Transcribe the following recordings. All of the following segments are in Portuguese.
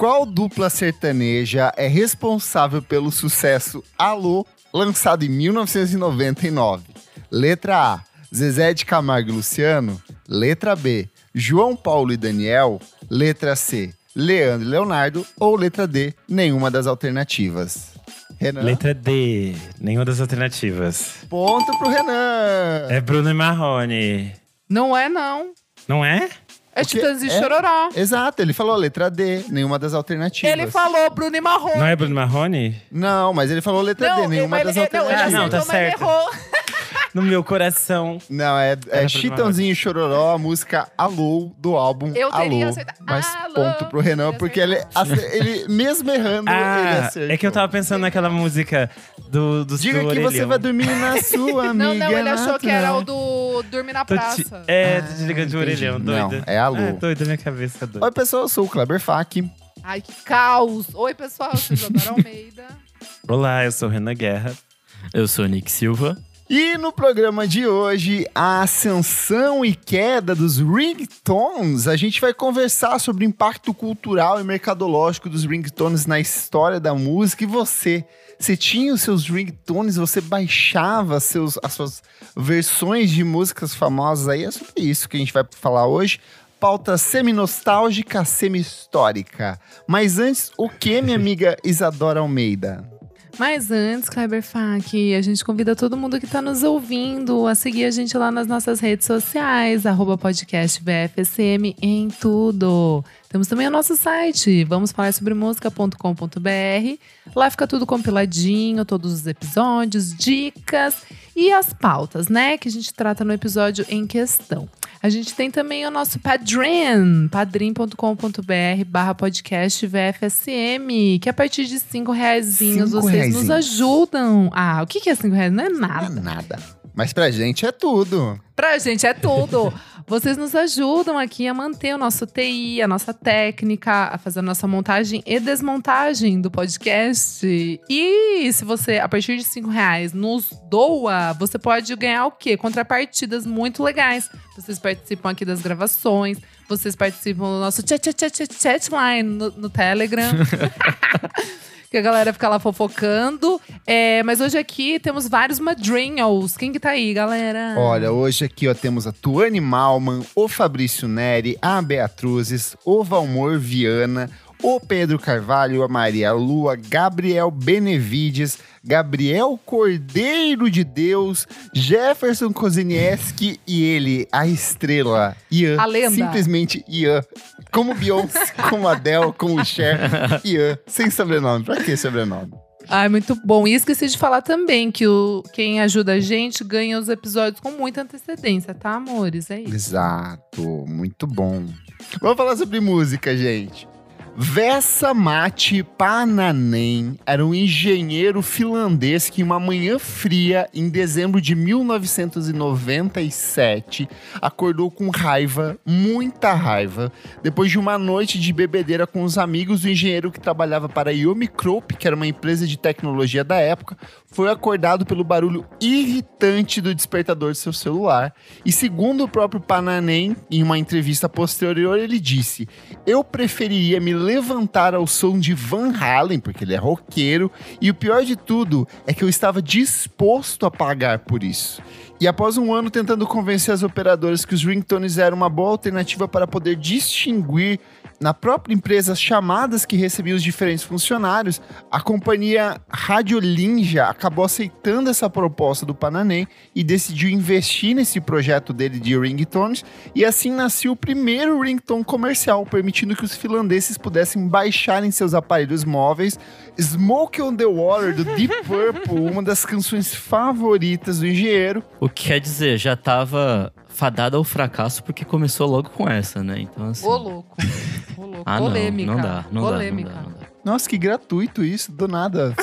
Qual dupla sertaneja é responsável pelo sucesso Alô, lançado em 1999? Letra A, Zezé de Camargo e Luciano. Letra B, João Paulo e Daniel. Letra C, Leandro e Leonardo. Ou letra D, nenhuma das alternativas. Renan? Letra D, nenhuma das alternativas. Ponto pro Renan. É Bruno e Marrone. Não é, não. Não é? É O quê? Titãs e É? Chororó. Exato, ele falou letra D, nenhuma das alternativas. Ele falou Bruno e Marrone. Não é Bruno e Marrone? Não, mas ele falou letra D, nenhuma ele- das ele- não, ele alternativas. Ah, não, tá acertou, mas certo. errou. No meu coração. Não, é, é Chitãozinho e Chororó, a música Alô, do álbum Eu teria Alô. acertado. Mas Alô, ponto pro Renan, teria porque ele, ele, mesmo errando, ele Ah, acertou. é que eu tava pensando naquela música do, do Diga do que você orelhão. vai dormir na sua, amiga. Não, não, ele achou que era o do Dormir na Tô te- Praça. É, tô desligando de Ah, entendi. orelhão, Não, doida. é Alô. Ah, doida, minha cabeça doida. Oi, pessoal, eu sou o Kleber Fak. Ai, que caos. Oi, pessoal, eu sou Isadora Almeida. Olá, eu sou o Renan Guerra. Eu sou o Nick Silva. E no programa de hoje, a ascensão e queda dos ringtones, a gente vai conversar sobre o impacto cultural e mercadológico dos ringtones na história da música. E você, você tinha os seus ringtones, você baixava seus, as suas versões de músicas famosas aí? É sobre isso que a gente vai falar hoje. Pauta semi-nostálgica, semi-histórica. Mas antes, o que, minha amiga Isadora Almeida? Mas antes, Kleber Fak, a gente convida todo mundo que está nos ouvindo a seguir a gente lá nas nossas redes sociais, arroba podcast VFSM em tudo. Temos também o nosso site, vamos falar sobre música.com.br. Lá fica tudo compiladinho, todos os episódios, dicas e as pautas, né? Que a gente trata no episódio em questão. A gente tem também o nosso Padrim, padrim.com.br barra podcast VFSM, que a partir de cinco reais Cinco vocês nos ajudam. Ah, o que é cinco reais? Não é Não é nada. nada. Mas pra gente é tudo. Pra gente é tudo. Vocês nos ajudam aqui a manter o nosso TI, a nossa técnica, a fazer a nossa montagem e desmontagem do podcast. E se você, a partir de cinco reais, nos doa, você pode ganhar o quê? Contrapartidas muito legais. Vocês participam aqui das gravações, vocês participam do nosso chat, chat, chat, chat, chat line no, no Telegram. que a galera fica lá fofocando. É, mas hoje aqui temos vários madrinhos. Quem que tá aí, galera? Olha, hoje aqui ó, temos a Tuane Malman, o Fabrício Neri, a Beatruzes, o Valmor Viana, o Pedro Carvalho, a Maria Lua, Gabriel Benevides, Gabriel Cordeiro de Deus, Jefferson Kozinieski e ele, a estrela, Ian. A lenda. Simplesmente Ian. Como Beyoncé, como Adele, como Cher, Ian. Sem sobrenome. Pra que sobrenome? Ai, muito bom. E esqueci de falar também que o, quem ajuda a gente ganha os episódios com muita antecedência, tá, amores? É isso. Exato, muito bom. Vamos falar sobre música, gente. Vessa Mate Pananen era um engenheiro finlandês que, em uma manhã fria, em dezembro de 1997, acordou com raiva, muita raiva, depois de uma noite de bebedeira com os amigos. O engenheiro que trabalhava para a Yomicrop, que era uma empresa de tecnologia da época, foi acordado pelo barulho irritante do despertador de seu celular. E segundo o próprio Pananen, em uma entrevista posterior, ele disse: Eu preferiria me levantar ao som de Van Halen, porque ele é roqueiro, e o pior de tudo é que eu estava disposto a pagar por isso. E após um ano tentando convencer as operadoras que os ringtones eram uma boa alternativa para poder distinguir na própria empresa as chamadas que recebiam os diferentes funcionários, a companhia Radiolinja acabou aceitando essa proposta do Pananem e decidiu investir nesse projeto dele de ringtones e assim nasceu o primeiro ringtone comercial, permitindo que os finlandeses pudessem baixar em seus aparelhos móveis Smoke on the Water do Deep Purple, uma das canções favoritas do engenheiro. O que quer dizer, já tava fadada ao fracasso porque começou logo com essa, né? Então, assim. Ô, louco. Ô, louco. Ah, não, Polêmica. não dá, não Polêmica. dá, não dá, não dá. Nossa, que gratuito isso, do nada.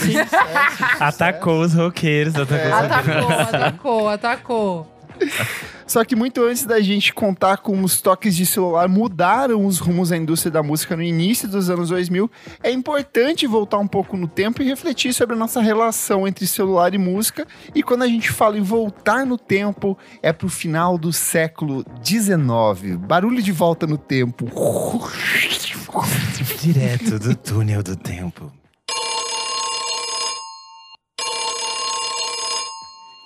Atacou os roqueiros, atacou É. os Atacou, atacou, atacou. Só que muito antes da gente contar como os toques de celular mudaram os rumos da indústria da música no início dos anos 2000, é importante voltar um pouco no tempo e refletir sobre a nossa relação entre celular e música. E quando a gente fala em voltar no tempo, é pro final do século XIX. Barulho de volta no tempo. Direto do túnel do tempo.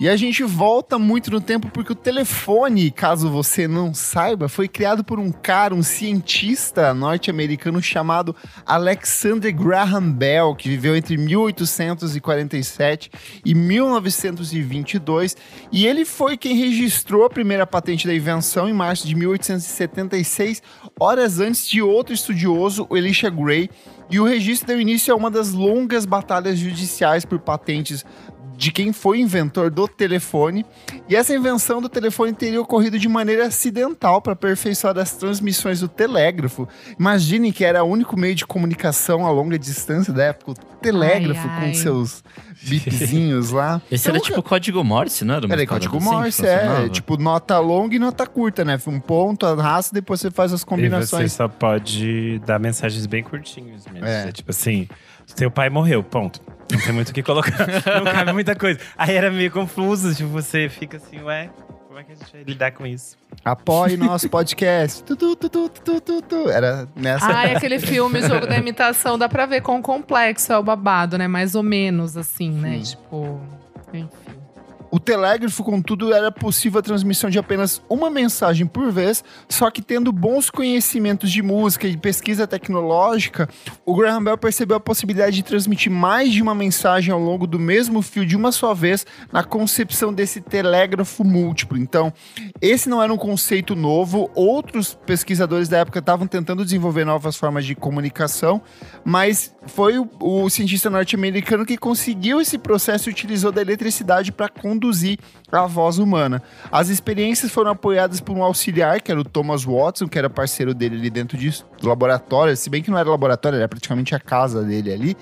E a gente volta muito no tempo porque o telefone, caso você não saiba, foi criado por um cara, um cientista norte-americano chamado Alexander Graham Bell, que viveu entre 1847 e 1922, e ele foi quem registrou a primeira patente da invenção em março de 1876, horas antes de outro estudioso, o Elisha Gray, e o registro deu início a uma das longas batalhas judiciais por patentes de quem foi inventor do telefone. E essa invenção do telefone teria ocorrido de maneira acidental para aperfeiçoar as transmissões do telégrafo. Imagine que era o único meio de comunicação a longa distância da época, o telégrafo Ai, ai. com seus bipzinhos lá. Esse era Eu tipo código Morse, não era? Era código assim Morse, é. Tipo, nota longa e nota curta, né? Um ponto, arrasta, depois você faz as E você combinações. só pode dar mensagens bem curtinhas mesmo. É. É. tipo assim, seu pai morreu, ponto. Não tem muito o que colocar. não cabe muita coisa. Aí era meio confuso, tipo, você fica assim, ué, como é que a gente vai lidar com isso? Apoie nosso podcast. Tu, tu, tu, tu, tu, tu, tu. Era nessa. Ai, aquele filme, Jogo da Imitação, dá pra ver quão complexo é o babado, né? Mais ou menos, assim, né? Sim. Tipo, enfim. O telégrafo, contudo, era possível a transmissão de apenas uma mensagem por vez, só que tendo bons conhecimentos de música e pesquisa tecnológica, o Graham Bell percebeu a possibilidade de transmitir mais de uma mensagem ao longo do mesmo fio de uma só vez na concepção desse telégrafo múltiplo. Então, esse não era um conceito novo, outros pesquisadores da época estavam tentando desenvolver novas formas de comunicação, mas foi o, o cientista norte-americano que conseguiu esse processo e utilizou da eletricidade para conduzir a voz humana. As experiências foram apoiadas por um auxiliar, que era o Thomas Watson, que era parceiro dele ali dentro do laboratório, se bem que não era laboratório, era praticamente a casa dele ali.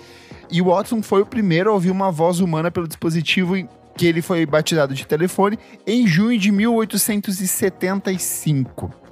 E o Watson foi o primeiro a ouvir uma voz humana pelo dispositivo que ele foi batizado de telefone em junho de 1875.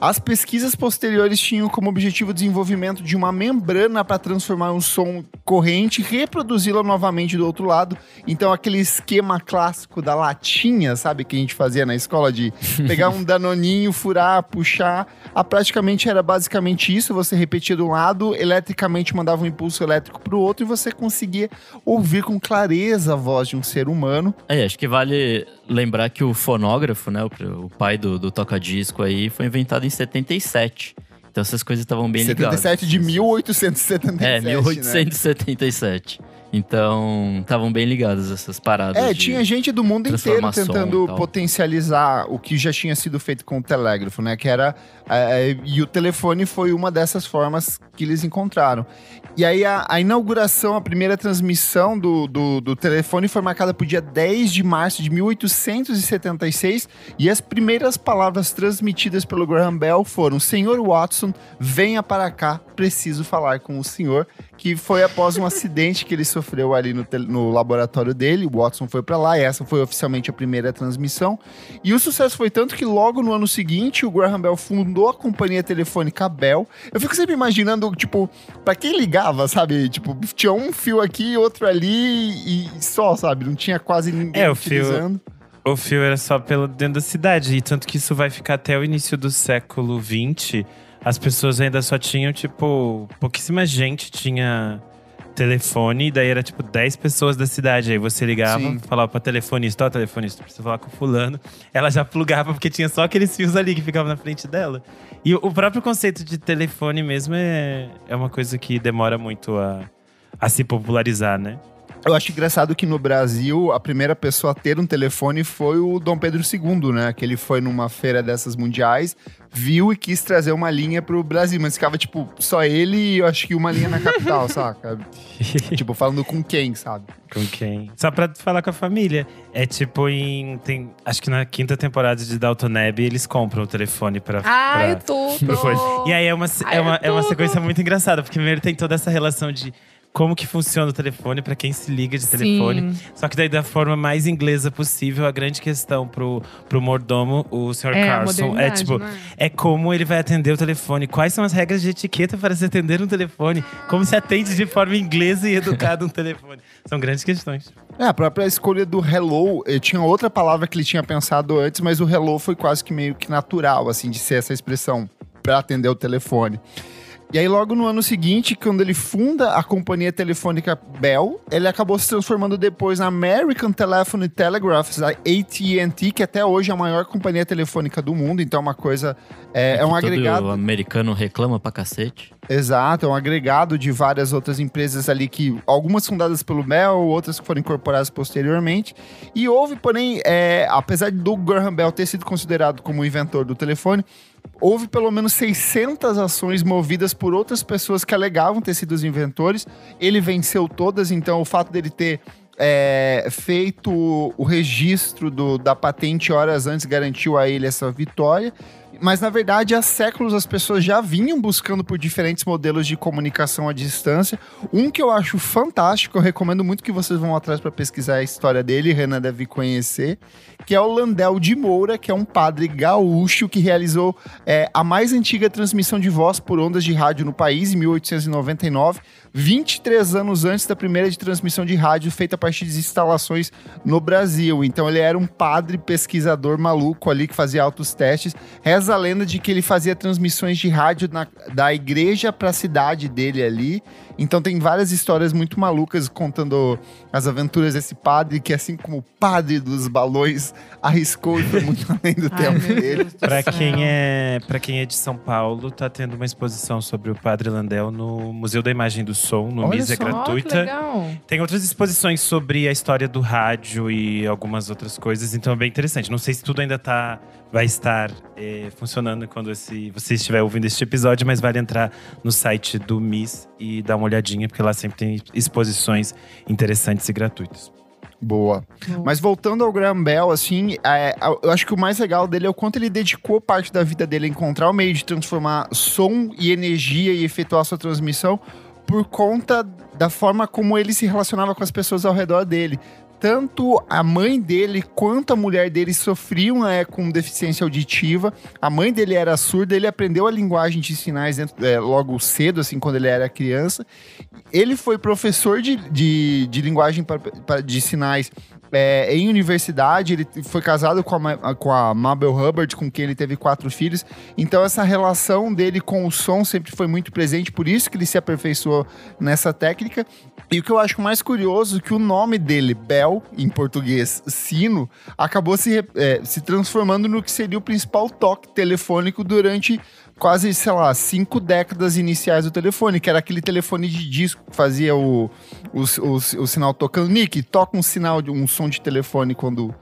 As pesquisas posteriores tinham como objetivo o desenvolvimento de uma membrana para transformar um som corrente e reproduzi-la novamente do outro lado. Então, aquele esquema clássico da latinha, sabe, que a gente fazia na escola de pegar um danoninho, furar, puxar. A praticamente era basicamente isso. Você repetia de um lado, eletricamente mandava um impulso elétrico para o outro e você conseguia ouvir com clareza a voz de um ser humano. É, acho que vale lembrar que o fonógrafo, né, o, o pai do, do toca-disco aí, foi inventado em 77. Então essas coisas estavam bem ligadas. 77 de 1877. É, né? 1877. Então, estavam bem ligadas essas paradas. É, tinha gente do mundo inteiro tentando potencializar o que já tinha sido feito com o telégrafo, né? Que era. é, e o telefone foi uma dessas formas que eles encontraram. E aí a, a inauguração, a primeira transmissão do, do, do telefone foi marcada para o dia 10 de março de 1876. E as primeiras palavras transmitidas pelo Graham Bell foram: Senhor Watson, venha para cá, preciso falar com o senhor. Que foi após um acidente que ele sofreu ali no, no laboratório dele. O Watson foi para lá e essa foi oficialmente a primeira transmissão. E o sucesso foi tanto que logo no ano seguinte o Graham Bell fundou a companhia telefônica Bell. Eu fico sempre imaginando, tipo, pra quem ligava, sabe? Tipo, tinha um fio aqui, outro ali e só, sabe? Não tinha quase ninguém É, o fio- utilizando. O fio era só pelo dentro da cidade. E tanto que isso vai ficar até o início do século XX. As pessoas ainda só tinham, tipo, pouquíssima gente tinha telefone. E daí era, tipo, 10 pessoas da cidade. Aí você ligava, Sim. falava pra telefonista: Ó, telefonista, precisa falar com o fulano. Ela já plugava, porque tinha só aqueles fios ali que ficavam na frente dela. E o o próprio conceito de telefone mesmo é, é uma coisa que demora muito a, a se popularizar, né? Eu acho engraçado que no Brasil, a primeira pessoa a ter um telefone foi o Dom Pedro II, né? Que ele foi numa feira dessas mundiais, viu e quis trazer uma linha pro Brasil. Mas ficava, tipo, só ele e eu acho que uma linha na capital, saca? tipo, falando com quem, sabe? Com quem? Só pra falar com a família. É tipo em. Tem, acho que na quinta temporada de Dalton Abbey eles compram o telefone pra. Ai, pra- tudo! pra. E aí é uma, Ai, é, uma, é uma tudo. sequência muito engraçada, porque primeiro tem toda essa relação de como que funciona o telefone pra quem se liga de telefone. Sim. Só que daí da forma mais inglesa possível, a grande questão pro, pro mordomo, o Sr. É, a Carlson, é tipo, não é? é como ele vai atender o telefone. Quais são as regras de etiqueta para se atender um telefone? Como se atende de forma inglesa e educada um telefone? São grandes questões. É, a própria escolha do hello, eh, tinha outra palavra que ele tinha pensado antes, mas o hello foi quase que meio que natural, assim, de ser essa expressão para atender o telefone. E aí, logo no ano seguinte, quando ele funda a companhia telefônica Bell, ele acabou se transformando depois na American Telephone Telegraph, a AT&T, que até hoje é a maior companhia telefônica do mundo. Então, é uma coisa... É, é um Todo agregado... americano reclama pra cacete. Exato, é um agregado de várias outras empresas ali que algumas fundadas pelo Bell, outras que foram incorporadas posteriormente. E houve, porém, é, apesar do Graham Bell ter sido considerado como o inventor do telefone, houve pelo menos 600 ações movidas por outras pessoas que alegavam ter sido os inventores. Ele venceu todas, então o fato dele ter é, feito o registro do, da patente horas antes garantiu a ele essa vitória. Mas na verdade, há séculos as pessoas já vinham buscando por diferentes modelos de comunicação à distância. Um que eu acho fantástico, eu recomendo muito que vocês vão atrás para pesquisar a história dele, Renan deve conhecer, que é o Landel de Moura, que é um padre gaúcho que realizou é, a mais antiga transmissão de voz por ondas de rádio no país, em 1899, 23 anos antes da primeira de transmissão de rádio feita a partir de instalações no Brasil. Então ele era um padre pesquisador maluco ali que fazia altos testes. Reza a lenda de que ele fazia transmissões de rádio na, da igreja para a cidade dele ali. Então tem várias histórias muito malucas contando as aventuras desse padre que, assim como o padre dos balões, arriscou e foi muito além do Ai, tempo dele. Céu. quem, é, pra quem é de São Paulo, tá tendo uma exposição sobre o Padre Landel no Museu da Imagem do Som, no Olha MIS, é gratuita. Tem outras exposições sobre a história do rádio e algumas outras coisas, então é bem interessante. Não sei se tudo ainda tá, vai estar eh, funcionando quando esse, você estiver ouvindo este episódio, mas vale entrar no site do MIS e dar uma olhadinha, porque lá sempre tem exposições interessantes e gratuitas. Boa. Boa. Mas voltando ao Graham Bell, assim, é, eu acho que o mais legal dele é o quanto ele dedicou parte da vida dele a encontrar o meio de transformar som e energia e efetuar sua transmissão por conta da forma como ele se relacionava com as pessoas ao redor dele. Tanto a mãe dele quanto a mulher dele sofriam é, com deficiência auditiva. A mãe dele era surda, ele aprendeu a linguagem de sinais dentro- é, logo cedo, assim, quando ele era criança. Ele foi professor de, de, de linguagem pra- pra- de sinais é, em universidade. Ele foi casado com a, com a Mabel Hubbard, com quem ele teve quatro filhos. Então, essa relação dele com o som sempre foi muito presente, por isso que ele se aperfeiçoou nessa técnica. E o que eu acho mais curioso é que o nome dele, Bell, em português, sino, acabou se, é, se transformando no que seria o principal toque telefônico durante quase, sei lá, cinco décadas iniciais do telefone, que era aquele telefone de disco que fazia o, o, o, o sinal tocando. Nick, toca um sinal de um som de telefone quando,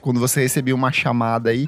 quando você recebia uma chamada aí.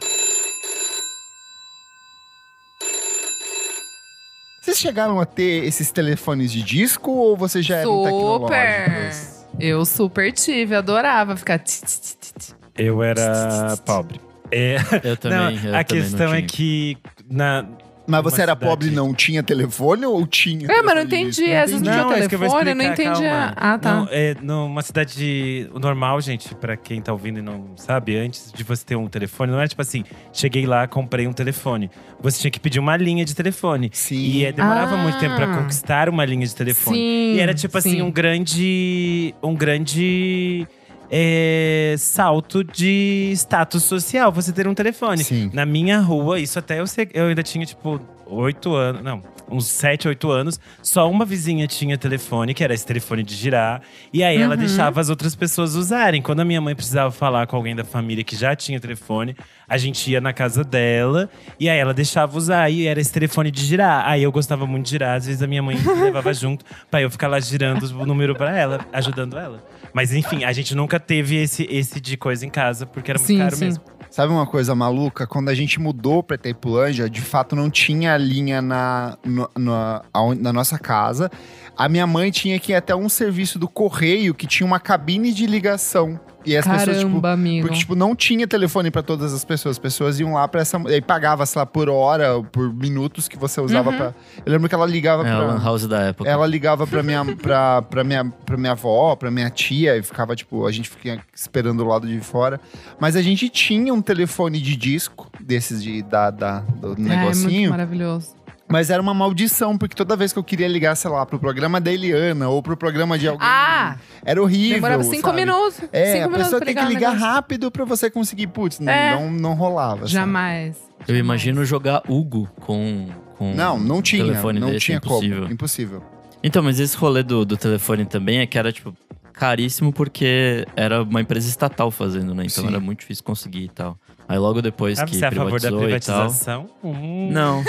Vocês chegaram a ter esses telefones de disco ou vocês já eram Super! tecnológicos? Eu super tive, adorava ficar. tch, tch, tch, tch. Eu era pobre. É, Eu também. não, eu a também não questão é que na, Mas você era cidade- pobre e não tinha telefone ou tinha? É, mas não entendi. disco? Essas não tinha Não, é isso que eu vou telefone, eu não entendi. calma. Ah, tá. Não, é numa cidade normal, gente, pra quem tá ouvindo e não sabe, antes de você ter um telefone, não é tipo assim, cheguei lá, comprei um telefone. Você tinha que pedir uma linha de telefone. Sim. E é, demorava Ah. muito tempo pra conquistar uma linha de telefone. Sim, E era tipo assim, sim. um grande. Um grande. É, salto de status social, você ter um telefone. Sim. Na minha rua, isso até eu, sei- eu ainda tinha, tipo, oito anos. Não, uns sete, oito anos. Só uma vizinha tinha telefone, que era esse telefone de girar. E aí ela Uhum. deixava as outras pessoas usarem. Quando a minha mãe precisava falar com alguém da família que já tinha telefone, a gente ia na casa dela e aí ela deixava usar. E era esse telefone de girar. Aí eu gostava muito de girar, às vezes a minha mãe me levava junto pra eu ficar lá girando o número pra ela, ajudando ela. Mas enfim, a gente nunca teve esse, esse de coisa em casa, porque era muito Sim, caro sim. mesmo. Sabe uma coisa maluca? Quando a gente mudou pra Itaipulândia, de fato não tinha linha na, no- na, na nossa casa. A minha mãe tinha que ir até um serviço do correio que tinha uma cabine de ligação. E as pessoas, tipo, Caramba, amigo. Porque, tipo, não tinha telefone pra todas as pessoas. As pessoas iam lá pra essa. E pagava, sei lá, por hora, por minutos que você usava Uhum. pra. Eu lembro que ela ligava É a lan pra. house da época. Ela ligava pra minha, pra, pra, minha, pra minha avó, pra minha tia, e ficava, tipo, a gente fica esperando do lado de fora. Mas a gente tinha um telefone de disco, desses de, da, da, do É, muito negocinho. maravilhoso. Mas era uma maldição, porque toda vez que eu queria ligar, sei lá, pro programa da Eliana ou pro programa de alguém. Ah! era horrível. Demorava cinco sabe? minutos. É, cinco a minutos pessoa tem que ligar negócio. rápido pra você conseguir. Putz, não, É. não, não rolava. sabe? Jamais. Eu imagino jogar Hugo com, com Não, não um tinha. telefone Não desse, tinha impossível. como. Impossível. Então, mas esse rolê do, do telefone também é que era, tipo, caríssimo porque era uma empresa estatal fazendo, né? Então Sim. era muito difícil conseguir e tal. Aí logo depois Ah, que você é a favor da privatizou e tal. privatização? Hum. Não,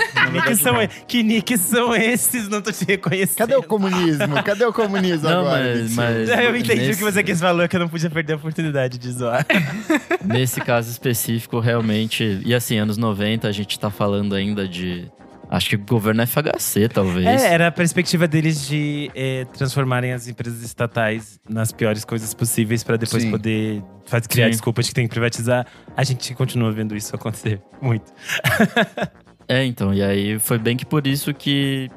Que são, não. que nicks são esses? Não tô te reconhecendo. Cadê o comunismo? Cadê o comunismo Não, agora? mas- mas- Eu entendi Nesse- o que você quis falar, que eu não podia perder a oportunidade de zoar. Nesse caso específico, realmente. E assim, anos 90, a gente tá falando ainda de. Acho que governo FHC, talvez. É, era a perspectiva deles de eh, transformarem as empresas estatais nas piores coisas possíveis para depois Sim. poder fazer, criar Sim. desculpas de que tem que privatizar. A gente continua vendo isso acontecer muito. É, então, e aí foi bem que por isso que,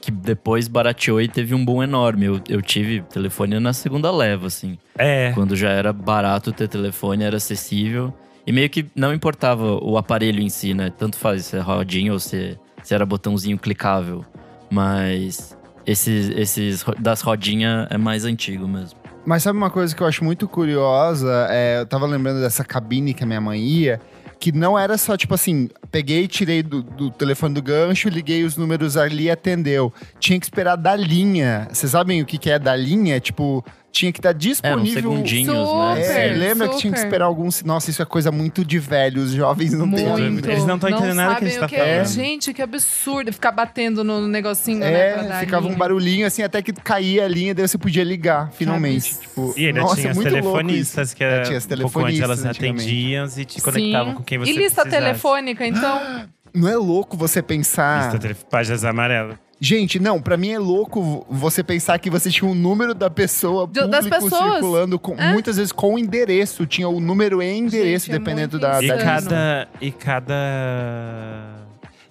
que depois barateou e teve um boom enorme. Eu, eu tive telefone na segunda leva, assim. É. Quando já era barato ter telefone, era acessível. E meio que não importava o aparelho em si, né? Tanto faz se é rodinha ou se, se era botãozinho clicável. Mas esses, esses das rodinhas é mais antigo mesmo. Mas sabe uma coisa que eu acho muito curiosa? É, eu tava lembrando dessa cabine que a minha mãe ia, que não era só tipo assim, peguei, tirei do, do telefone do gancho, liguei os números ali e atendeu. Tinha que esperar da linha. Vocês sabem o que, que é da linha? Tipo, tinha que estar Eram disponível. segundinhos, Super. né? É, lembra que tinha que Super. esperar alguns. Nossa, isso é coisa muito de velho. Os jovens não têm. Muito. Eles não tão entendendo nada que a gente tá o é. falando. Gente, que absurdo. Ficar batendo no negocinho, né? pra É, dar ficava um barulhinho assim, até que caía a linha, daí você podia ligar, finalmente. Tipo, E ainda nossa, tinha é as muito louco telefonistas, que era, É, tinha as um pouco antes telefonistas elas antigamente. atendiam e te conectavam Sim. com quem você E lista precisasse. telefônica, então. Não é louco você pensar. Lista. Páginas amarelas. Gente, não, pra mim é louco você pensar que você tinha o número da pessoa De- das público pessoas. circulando, com, É. muitas vezes com o endereço. Tinha o número e endereço, Gente, é dependendo muito da, E da Insano. cada, e cada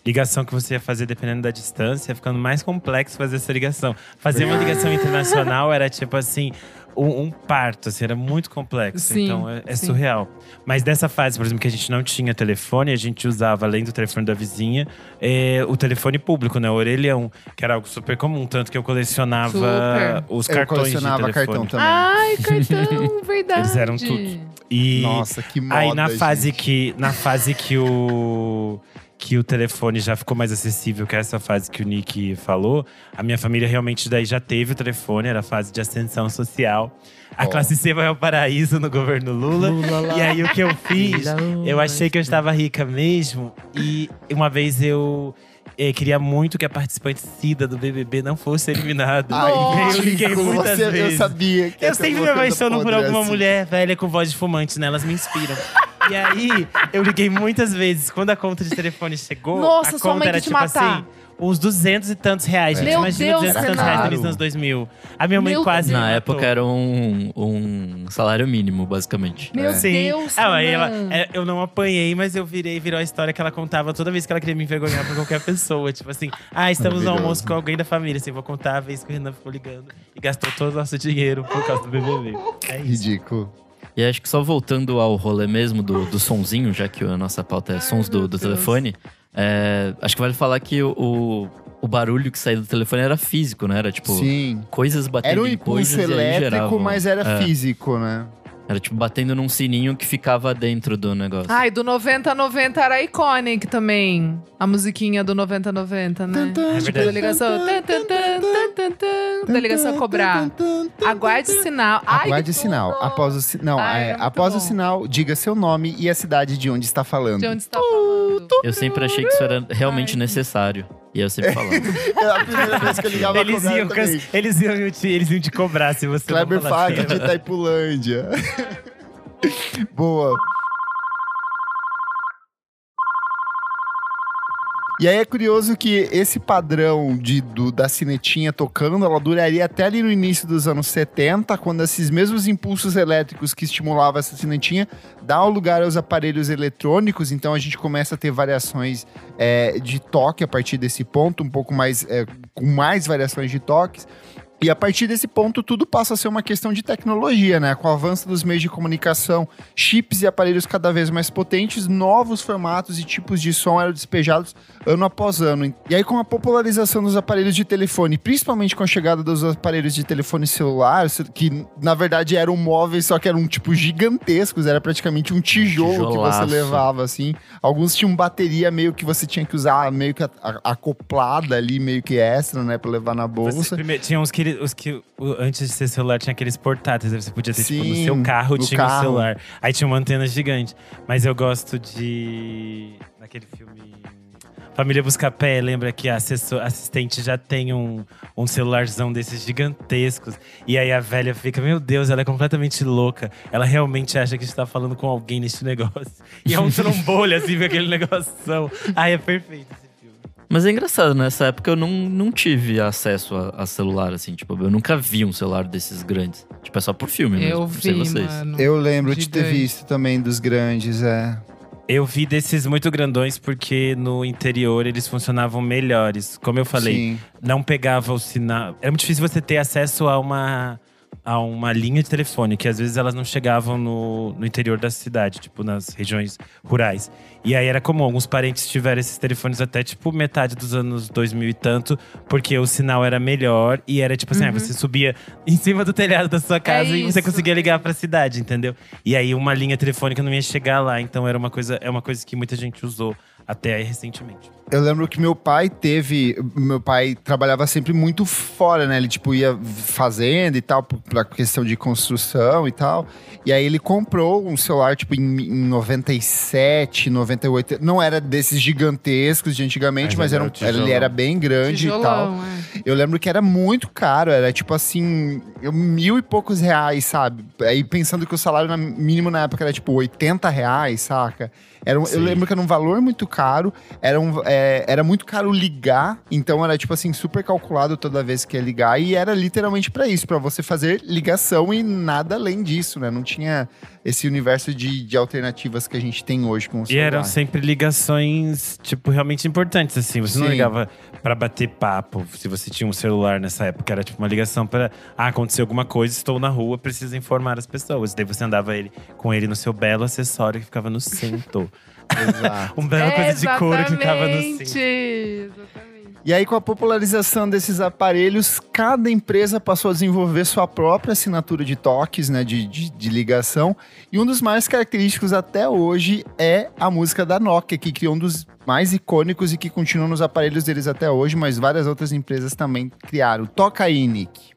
ligação que você ia fazer, dependendo da distância, ia ficando mais complexo fazer essa ligação. Fazer uma ligação internacional era tipo assim. Um, um parto, assim, era muito complexo. Sim, então é, é surreal. Mas dessa fase, por exemplo, que a gente não tinha telefone, a gente usava, além do telefone da vizinha, é, o telefone público, né? O orelhão, que era algo super comum. Tanto que eu colecionava Super. os Eu cartões colecionava de telefone. cartão também. Ai, cartão, verdade. Eles eram tudo. E Nossa, que moda, Aí na fase gente. que na fase que o que o telefone já ficou mais acessível, que é essa fase que o Nick falou, a minha família realmente daí já teve o telefone, era a fase de ascensão social. A Ó. classe C vai ao paraíso no governo Lula. E aí o que eu fiz, eu achei que eu estava rica mesmo. E uma vez eu eh, queria muito que a participante Cida do BBB não fosse eliminada. Ai, eu liguei muitas você- vezes. Eu sabia que Eu sempre me apaixono por alguma assim. mulher velha com voz de fumante, né? Elas me inspiram. e aí, eu liguei muitas vezes. Quando a conta de telefone chegou, Nossa, a conta era tipo matar. assim, uns duzentos e tantos reais. Gente, Meu imagina Deus, 200 e tantos reais no início dos anos 2000. A minha mãe Meu quase Na época era um, um salário mínimo, basicamente. Meu É. Sim. Deus, Ah, aí ela, é, eu não apanhei, mas eu virei, virou a história que ela contava toda vez que ela queria me envergonhar pra qualquer pessoa. Tipo assim, ah, estamos no almoço com alguém da família. Assim, vou contar a vez que o Renan ficou ligando e gastou todo o nosso dinheiro por causa do BBB. É isso. Ridículo. E acho que só voltando ao rolê mesmo do, do sonzinho, já que a nossa pauta é sons do, do Deus. telefone, é, acho que vale falar que o, o, barulho que saía do telefone era físico, né? Era tipo Sim. coisas batendo Era um em coisas impulso e elétrico, mas era É. físico, né? Era tipo batendo num sininho que ficava dentro do negócio. Ai, do 90 a 90 era iconic também. A musiquinha do 90 a 90, né? Tan, tan, É Tipo, verdade. da ligação. Da ligação a cobrar. Aguarde o sinal. Ai, Aguarde sinal. Após o si- não, Ai, é, após o sinal, diga seu nome e a cidade de onde está falando. De onde está falando? Eu sempre achei que isso era realmente Ai. necessário. E eu sempre falava. É a primeira vez que eu ligava Eles iam, eles, iam te, eles iam te cobrar se você Kleber não falasse. Fag de Itaipulândia. Boa. E aí é curioso que esse padrão de, do- da cinetinha tocando, ela duraria até ali no início dos anos 70, quando esses mesmos impulsos elétricos que estimulavam essa cinetinha dão lugar aos aparelhos eletrônicos, então a gente começa a ter variações é, de toque a partir desse ponto, um pouco mais, é, com mais variações de toques. E a partir desse ponto, tudo passa a ser uma questão de tecnologia, né? Com o avanço dos meios de comunicação, chips e aparelhos cada vez mais potentes, novos formatos e tipos de som eram despejados ano após ano. E aí, com a popularização dos aparelhos de telefone, principalmente com a chegada dos aparelhos de telefone celular, que na verdade eram móveis, só que eram tipo gigantescos, era praticamente um tijolo Tijolaço. que você levava, assim. Alguns tinham bateria meio que você tinha que usar, meio que acoplada ali, meio que extra, né, pra levar na bolsa. Você, primeiro, tinha uns que os que antes de ser celular tinha aqueles portáteis, você podia ter Sim, tipo no seu carro tinha carro. um celular. Aí tinha uma antena gigante. Mas eu gosto de daquele filme Família Buscapé, lembra que a assistente já tem um, um celularzão desses gigantescos. E aí a velha fica, meu Deus, ela é completamente louca. Ela realmente acha que está falando com alguém neste negócio. E é um trombolho, assim, aquele negócio. Ai, é perfeito. Mas é engraçado, nessa época eu não, não tive acesso a, a, celular, assim, tipo, eu nunca vi um celular desses grandes. Tipo, é só por filme mesmo, eu vi, vocês. Mano, eu lembro de ter visto também dos grandes, é. Eu vi desses muito grandões porque no interior eles funcionavam melhores. Como eu falei, Sim. não pegava o sinal. Era muito difícil você ter acesso a uma a uma linha de telefone, que às vezes elas não chegavam no, no interior da cidade, tipo nas regiões rurais. E aí era comum, alguns parentes tiveram esses telefones até tipo metade dos anos 2000 e tanto, porque o sinal era melhor e era tipo assim, uhum. você subia em cima do telhado da sua casa é e você conseguia ligar para a cidade, entendeu? E aí uma linha telefônica não ia chegar lá, então era uma coisa, é uma coisa que muita gente usou até aí recentemente. Eu lembro que meu pai teve. Meu pai trabalhava sempre muito fora, né? Ele, tipo, ia fazendo e tal, pra questão de construção e tal. E aí ele comprou um celular, tipo, em, em 97, 98. Não era desses gigantescos de antigamente, mas, mas era um, ele era bem grande Tijolão, e tal. É. Eu lembro que era muito caro, era tipo assim, mil e poucos reais, sabe? Aí pensando que o salário mínimo na época era tipo 80 reais, saca? Era um, eu lembro que era um valor muito caro, era, um, é, era muito caro ligar, então era tipo assim, super calculado toda vez que ia ligar, e era literalmente para isso, para você fazer ligação e nada além disso, né? Não tinha esse universo de, de alternativas que a gente tem hoje com o celular. E eram sempre ligações, tipo, realmente importantes, assim. Você Sim. não ligava para bater papo, se você tinha um celular nessa época. Era tipo uma ligação para ah, aconteceu alguma coisa, estou na rua, preciso informar as pessoas. Daí você andava ele, com ele no seu belo acessório que ficava no cinto. Exato. um belo coisa de couro que ficava no cinto. Exatamente. E aí, com a popularização desses aparelhos, cada empresa passou a desenvolver sua própria assinatura de toques, né, de, de, de, ligação. E um dos mais característicos até hoje é a música da Nokia, que criou um dos mais icônicos e que continua nos aparelhos deles até hoje, mas várias outras empresas também criaram. Toca aí, Nick.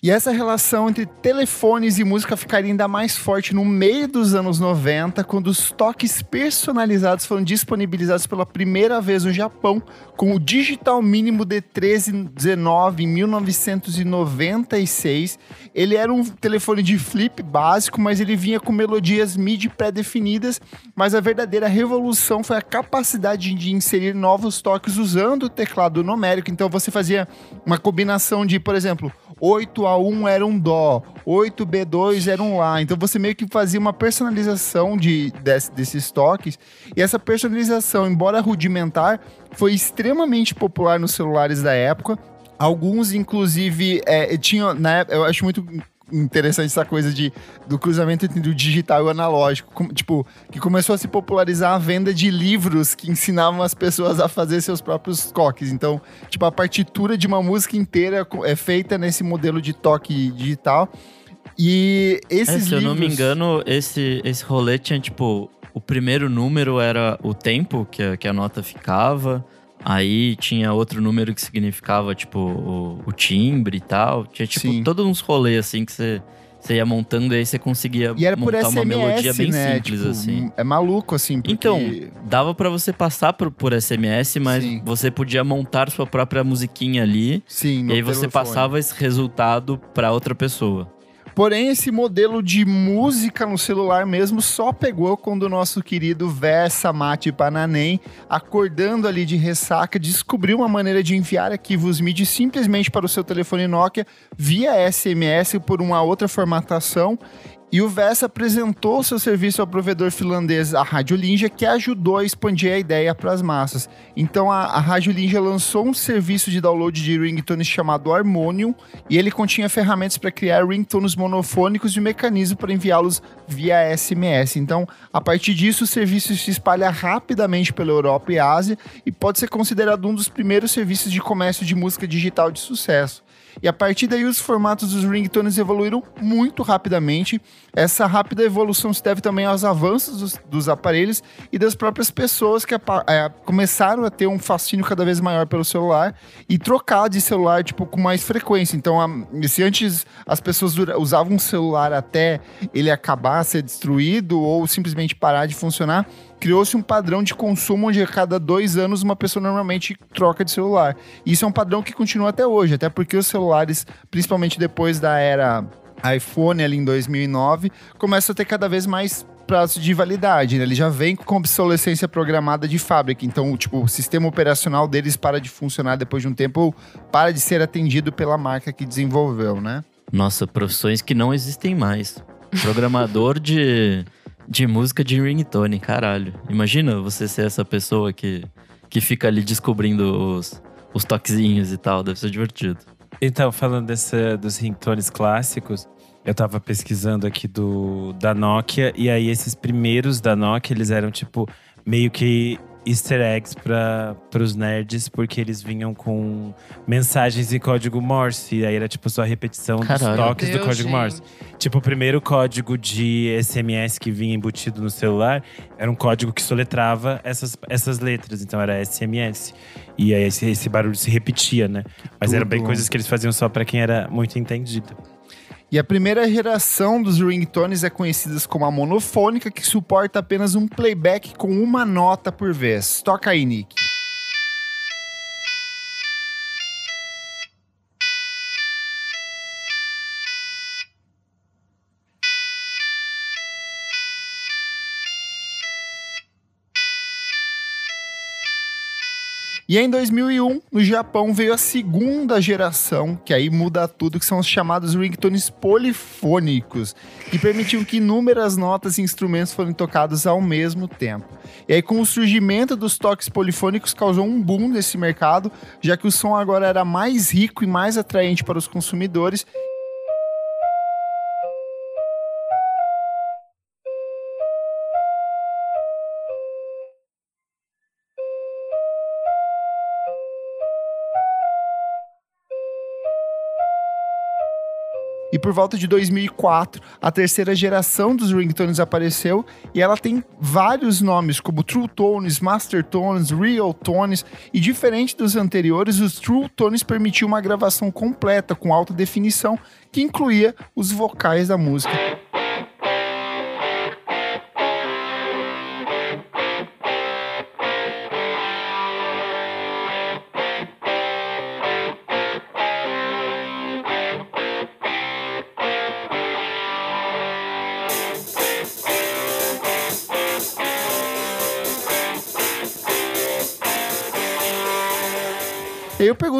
E essa relação entre telefones e música ficaria ainda mais forte no meio dos anos 90, quando os toques personalizados foram disponibilizados pela primeira vez no Japão, com o Digital Mínimo D1319 em 1996. Ele era um telefone de flip básico, mas ele vinha com melodias MIDI pré-definidas, mas a verdadeira revolução foi a capacidade de inserir novos toques usando o teclado numérico. Então você fazia uma combinação de, por exemplo, 8A1 era um Dó, 8B2 era um Lá. Então você meio que fazia uma personalização de, desse, desses toques. E essa personalização, embora rudimentar, foi extremamente popular nos celulares da época. Alguns, inclusive, é, tinham. Época, eu acho muito interessante essa coisa de, do cruzamento entre o digital e o analógico. Com, tipo, que começou a se popularizar a venda de livros que ensinavam as pessoas a fazer seus próprios toques. Então, tipo, a partitura de uma música inteira é feita nesse modelo de toque digital. E esses é, se livros... eu não me engano, esse, esse rolê tinha, tipo, o primeiro número era o tempo que a, que a nota ficava. Aí tinha outro número que significava, tipo, o, o timbre e tal. Tinha, tipo, Sim. todos uns rolês, assim, que você... Você ia montando e aí você conseguia e era montar SMS, uma melodia bem né? simples, tipo, assim. É maluco, assim, porque... Então, dava para você passar por, por SMS, mas Sim. você podia montar sua própria musiquinha ali. Sim, E aí você passava esse resultado para outra pessoa. Porém, esse modelo de música no celular mesmo só pegou quando o nosso querido Versa Mate Pananem, acordando ali de ressaca, descobriu uma maneira de enviar arquivos MIDI simplesmente para o seu telefone Nokia via SMS por uma outra formatação E o VES apresentou seu serviço ao provedor finlandês, a Rádio Linja, que ajudou a expandir a ideia para as massas. Então a, a Rádio Linja lançou um serviço de download de ringtones chamado Harmonium, e ele continha ferramentas para criar ringtones monofônicos e um mecanismo para enviá-los via SMS. Então, a partir disso, o serviço se espalha rapidamente pela Europa e Ásia e pode ser considerado um dos primeiros serviços de comércio de música digital de sucesso. E a partir daí os formatos dos ringtones evoluíram muito rapidamente. Essa rápida evolução se deve também aos avanços dos, dos aparelhos e das próprias pessoas que é, começaram a ter um fascínio cada vez maior pelo celular e trocar de celular tipo com mais frequência. Então, a, se antes as pessoas usavam um celular até ele acabar, ser destruído ou simplesmente parar de funcionar, criou-se um padrão de consumo onde a cada dois anos uma pessoa normalmente troca de celular. Isso é um padrão que continua até hoje, até porque os celulares, principalmente depois da era iPhone ali em 2009, começam a ter cada vez mais prazo de validade, né? Ele já vem com obsolescência programada de fábrica. Então, tipo, o sistema operacional deles para de funcionar depois de um tempo ou para de ser atendido pela marca que desenvolveu, né? Nossa, profissões que não existem mais. Programador de de música de ringtone, caralho. Imagina você ser essa pessoa que, que fica ali descobrindo os, os toquezinhos e tal, deve ser divertido. Então, falando desse, dos ringtones clássicos, eu tava pesquisando aqui do da Nokia, e aí esses primeiros da Nokia, eles eram tipo meio que easter eggs para os nerds, porque eles vinham com mensagens em código Morse. E aí era tipo só a repetição Caralho. dos toques Deus, do código gente. Morse. Tipo, o primeiro código de SMS que vinha embutido no celular era um código que soletrava essas, essas letras. Então era SMS. E aí esse, esse barulho se repetia, né? Mas eram bem coisas que eles faziam só para quem era muito entendido. E a primeira geração dos ringtones é conhecida como a monofônica, que suporta apenas um playback com uma nota por vez. Toca aí, Nick. E em 2001, no Japão, veio a segunda geração, que aí muda tudo, que são os chamados ringtones polifônicos, que permitiam que inúmeras notas e instrumentos fossem tocados ao mesmo tempo. E aí, com o surgimento dos toques polifônicos, causou um boom nesse mercado, já que o som agora era mais rico e mais atraente para os consumidores E por volta de 2004, a terceira geração dos ringtones apareceu e ela tem vários nomes, como True Tones, Master Tones, Real Tones. E diferente dos anteriores, os True Tones permitiam uma gravação completa com alta definição que incluía os vocais da música.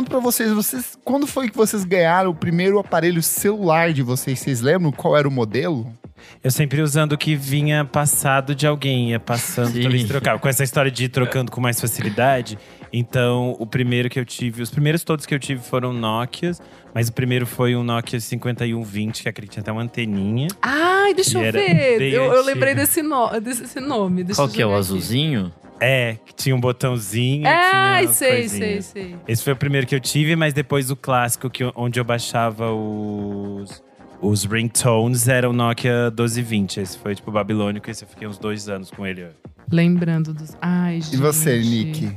Pergunto para vocês, vocês, quando foi que vocês ganharam o primeiro aparelho celular de vocês? Vocês lembram qual era o modelo? Eu sempre usando o que vinha passado de alguém, ia passando, Sim. talvez trocava. Com essa história de ir trocando com mais facilidade. Então, o primeiro que eu tive, os primeiros todos que eu tive foram Nokias, mas o primeiro foi um Nokia 5120, que acredito tinha até uma anteninha. Ai, deixa eu ver. Eu, eu, lembrei desse, no, desse nome. Deixa Qual que é o azulzinho? É, que tinha um botãozinho. É, sei, sei, sei. Esse foi o primeiro que eu tive, mas depois o clássico, que, onde eu baixava os, os ringtones, era o Nokia 1220. Esse foi tipo babilônico, esse eu fiquei uns dois anos com ele. Lembrando dos. Ai, gente. E você, Nick?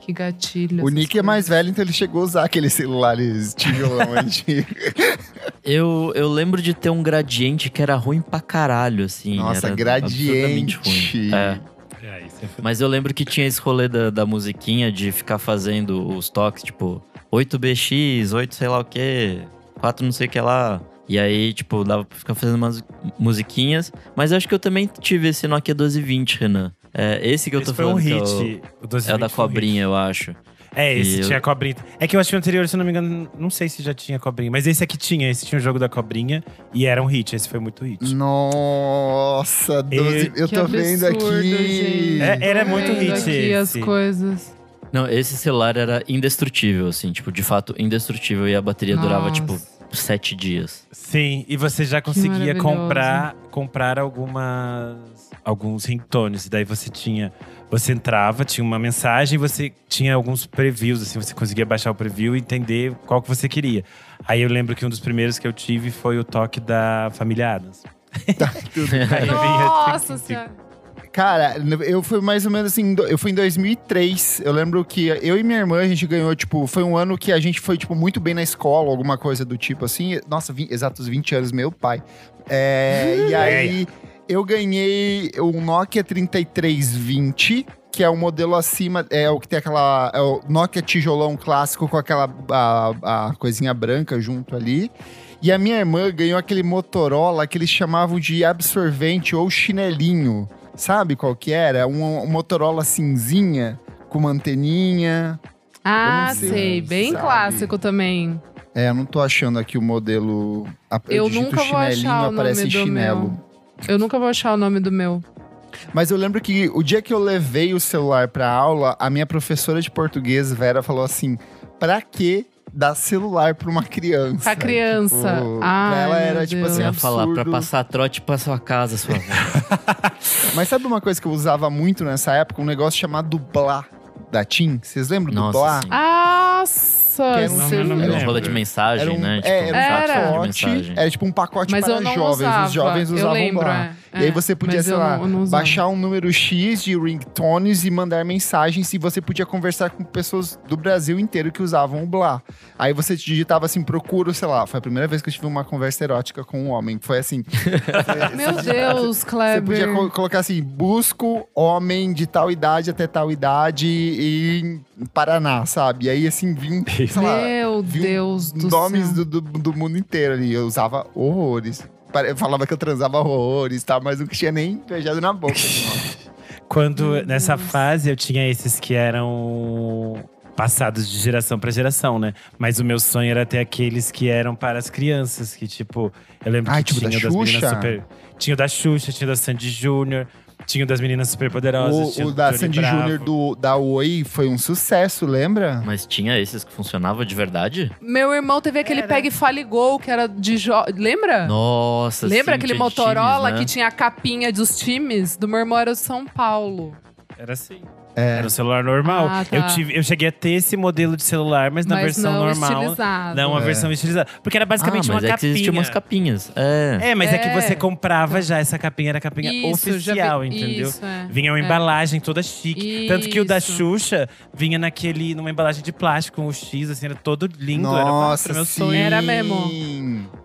Que gatilho. O Nick coisas. é mais velho, então ele chegou a usar aqueles celulares tijolão antigo. Eu, eu lembro de ter um gradiente que era ruim pra caralho, assim. Nossa, gradiente. Ruim. É. É, Mas eu lembro que tinha esse rolê da, da musiquinha de ficar fazendo os toques, tipo, 8BX, 8 sei lá o que, 4 não sei o que lá. E aí, tipo, dava pra ficar fazendo umas musiquinhas. Mas eu acho que eu também tive esse Nokia 1220, Renan. É, esse que eu esse tô falando. Foi um hit. É o, o é o da cobrinha, eu acho. É, esse E eu- tinha cobrinha. É que eu acho que o anterior, se eu não me engano, não sei se já tinha cobrinha. Mas esse aqui tinha. Esse tinha o jogo da cobrinha e era um hit. Esse foi muito hit. Nossa, 12, eu Que tô vendo absurdo, aqui. gente. É, era muito vendo hit aqui as coisas. Não, esse celular era indestrutível, assim, tipo, de fato, indestrutível. E a bateria durava, Nossa. tipo, sete dias. Sim, e você já conseguia comprar, comprar algumas alguns ringtones. Daí você tinha, você entrava, tinha uma mensagem, você tinha alguns previews assim, você conseguia baixar o preview e entender qual que você queria. Aí eu lembro que um dos primeiros que eu tive foi o toque da família Adams. Tá, tudo bem. Aí vinha- Nossa senhora. Cara, eu fui mais ou menos assim, eu fui em 2003. Eu lembro que eu e minha irmã, a gente ganhou, tipo, foi um ano que a gente foi, tipo, muito bem na escola, alguma coisa do tipo assim. Nossa, vi- exatos 20 anos, meu pai. É, e aí, eu ganhei o Nokia 3320, que é o modelo acima, é o que tem aquela, é o Nokia tijolão clássico com aquela a, a coisinha branca junto ali. E a minha irmã ganhou aquele Motorola que eles chamavam de absorvente ou chinelinho. Sabe qual que era? Um, um Motorola cinzinha com uma anteninha. Ah, Eu sei, sei. Bem sabe? clássico também. É, eu não tô achando aqui o modelo. Eu digito nunca vou achar o nome aparece do chinelo. meu. Eu nunca vou achar o nome do meu. Mas eu lembro que o dia que eu levei o celular pra aula, a minha professora de português, Vera, falou assim: pra que dar celular pra uma criança? Pra criança. Tipo, pra ela era, tipo Deus. assim, ia falar, pra absurdo. passar trote pra sua casa, sua avó. Mas sabe uma coisa que eu usava muito nessa época? Um negócio chamado Blá da TIM. Vocês lembram do Nossa, Blá? sim. Nossa, Que era um você- celular- não me Era um de mensagem, Era um, né? Tipo, é, era um Era. de pacote, era tipo um pacote Mas para não jovens. usava. Os jovens eu usavam lembro, Blá. é. E aí É, você podia, mas sei lá, não- não baixar um número X de ringtones e mandar mensagens e você podia conversar com pessoas do Brasil inteiro que usavam o Blá. Aí você digitava assim, procuro, sei lá, foi a primeira vez que eu tive uma conversa erótica com um homem. Foi assim. Meu Deus, Você Kleber. podia co- colocar assim, busco homem de tal idade até tal idade Paraná, sabe? E aí assim, vinha, sei lá, Meu Deus do nomes céu. do, do, do mundo inteiro ali. Eu usava horrores. Eu falava que eu transava horrores, tá? Mas não tinha nem beijado na boca. Quando Meu nessa Deus. fase eu tinha esses que eram passados de geração pra geração, né? Mas o meu sonho era ter aqueles que eram para as crianças, que tipo, eu lembro Ai, que tipo da tinha o das meninas Xuxa? super, tinha o da Xuxa, tinha o da Sandy Júnior, tinha o das meninas super poderosas, O, o da Johnny Sandy. Júnior do, da Oi foi um sucesso, lembra? Mas tinha esses que funcionavam de verdade? Meu irmão teve aquele Peg Fale Gol, que era de jo... Lembra? Nossa, Lembra sim, aquele Motorola times, né? que tinha a capinha dos times? Do meu irmão era o São Paulo. Era assim. É. Era um celular normal. Ah, tá. eu, tive, eu cheguei a ter esse modelo de celular, mas na mas versão não normal. estilizado. Não, a É. versão estilizada. Porque era basicamente ah, mas uma é que capinha. existiam umas capinhas. É. É, mas é. que É. você comprava já, essa capinha era a capinha Isso, já oficial, vi- entendeu? Isso, é. Vinha uma É. embalagem toda chique. Tanto que o da Isso. Xuxa vinha naquele, numa embalagem de plástico, com o X, assim, era todo lindo. era, Nossa, era meu sim. sonho. Era mesmo.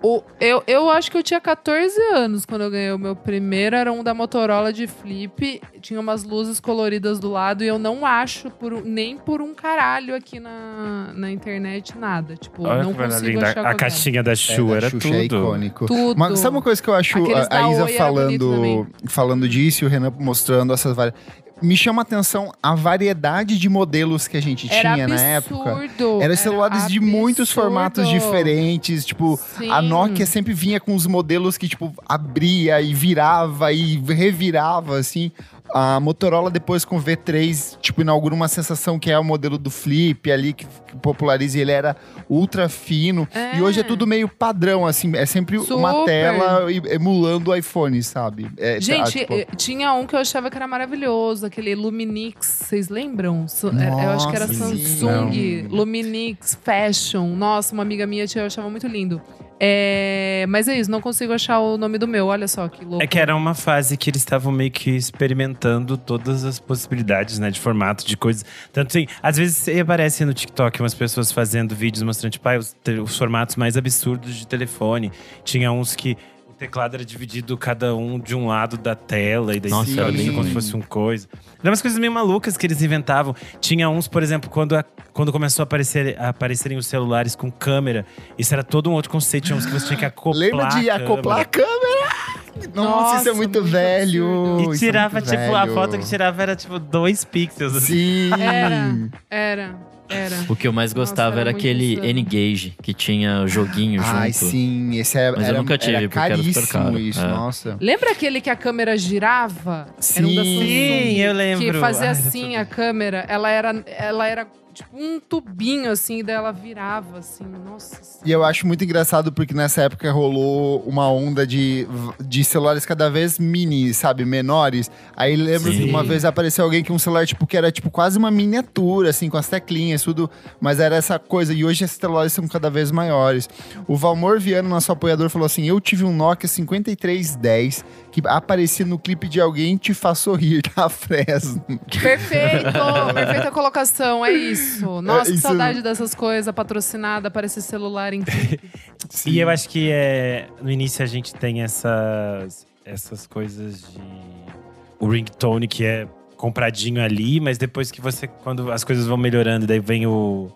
O, eu, eu acho que eu tinha 14 anos quando eu ganhei o meu primeiro. Era um da Motorola de flip. Tinha umas luzes coloridas do lado. E eu não acho por nem por um caralho aqui na, na internet nada. Tipo, Olha não consigo achar A é. caixinha da É, Xuxa da era Xuxa tudo. é icônico. Tudo. Mas sabe uma coisa que eu acho Aqueles a, a Isa falando, falando disso e o Renan mostrando essas várias. Me chama a atenção a variedade de modelos que a gente Era tinha absurdo. na época. Eram celulares de muitos formatos diferentes. Tipo, a Sim. Nokia sempre vinha com os modelos que, tipo, abria e virava e revirava, assim. A Motorola, depois com o V3, tipo, inaugura uma sensação que é o modelo do Flip ali, que, que populariza e ele era ultra fino. É. E hoje é tudo meio padrão, assim. É sempre uma Super. tela e- emulando o iPhone, sabe? É, tá, Gente, tipo, eh, tinha um que eu achava que era maravilhoso, aquele Luminix, vocês lembram? Su- era- eu acho que era Nossa, sim. Samsung, Não. Luminix Fashion. Nossa, uma amiga minha tinha, eu achava muito lindo. É, mas é isso, não consigo achar o nome do meu, olha só que louco. É que era uma fase que eles estavam meio que experimentando todas as possibilidades, né? De formato, de coisas. Tanto assim, às vezes aparece no TikTok umas pessoas fazendo vídeos mostrando, tipo, ah, os, os formatos mais absurdos de telefone. Tinha uns que teclado era dividido cada um de um lado da tela, e daí Nossa, era bem como se fosse um coisa. Eram umas coisas meio malucas que eles inventavam. Tinha uns, por exemplo, quando, a- quando começou a, aparecer, a aparecerem os celulares com câmera, isso era todo um outro conceito. Tinha uns que você tinha que acoplar. Lembra de a acoplar câmera. a câmera? Nossa, isso é Nossa, muito, muito velho. absurdo. isso E é tirava, muito tipo, a velho. foto que tirava era, tipo, dois pixels. assim. Sim. Era, era. Era. O que eu mais Nossa, gostava era era muito aquele. N-Gage, que tinha o joguinho Ai, junto. sim, esse é, Mas eu era, nunca tive, era porque era super caríssimo caro. isso, É. nossa. Lembra aquele que a câmera girava? Era um da Sim. Sim, eu lembro. Que fazia Ai, assim a câmera. Ela era, ela era tipo um tubinho assim, daí ela virava assim. Nossa. E eu acho muito engraçado porque nessa época rolou uma onda de, de celulares cada vez mini, sabe, menores. Aí lembro Sim. que uma vez apareceu alguém com um celular tipo que era tipo quase uma miniatura assim, com as teclinhas, tudo, mas era essa coisa e hoje esses celulares são cada vez maiores. O Valmor Viano, nosso apoiador, falou assim: "Eu tive um Nokia 5310 que aparecia no clipe de alguém te faz sorrir da Fresno". Perfeito! Perfeita colocação, é isso. Nossa, É, que isso- saudade dessas coisas patrocinadas para esse celular em E eu acho que é, no início a gente tem essas, essas coisas de. O ringtone que é compradinho ali, mas depois que você. Quando as coisas vão melhorando, daí vem o.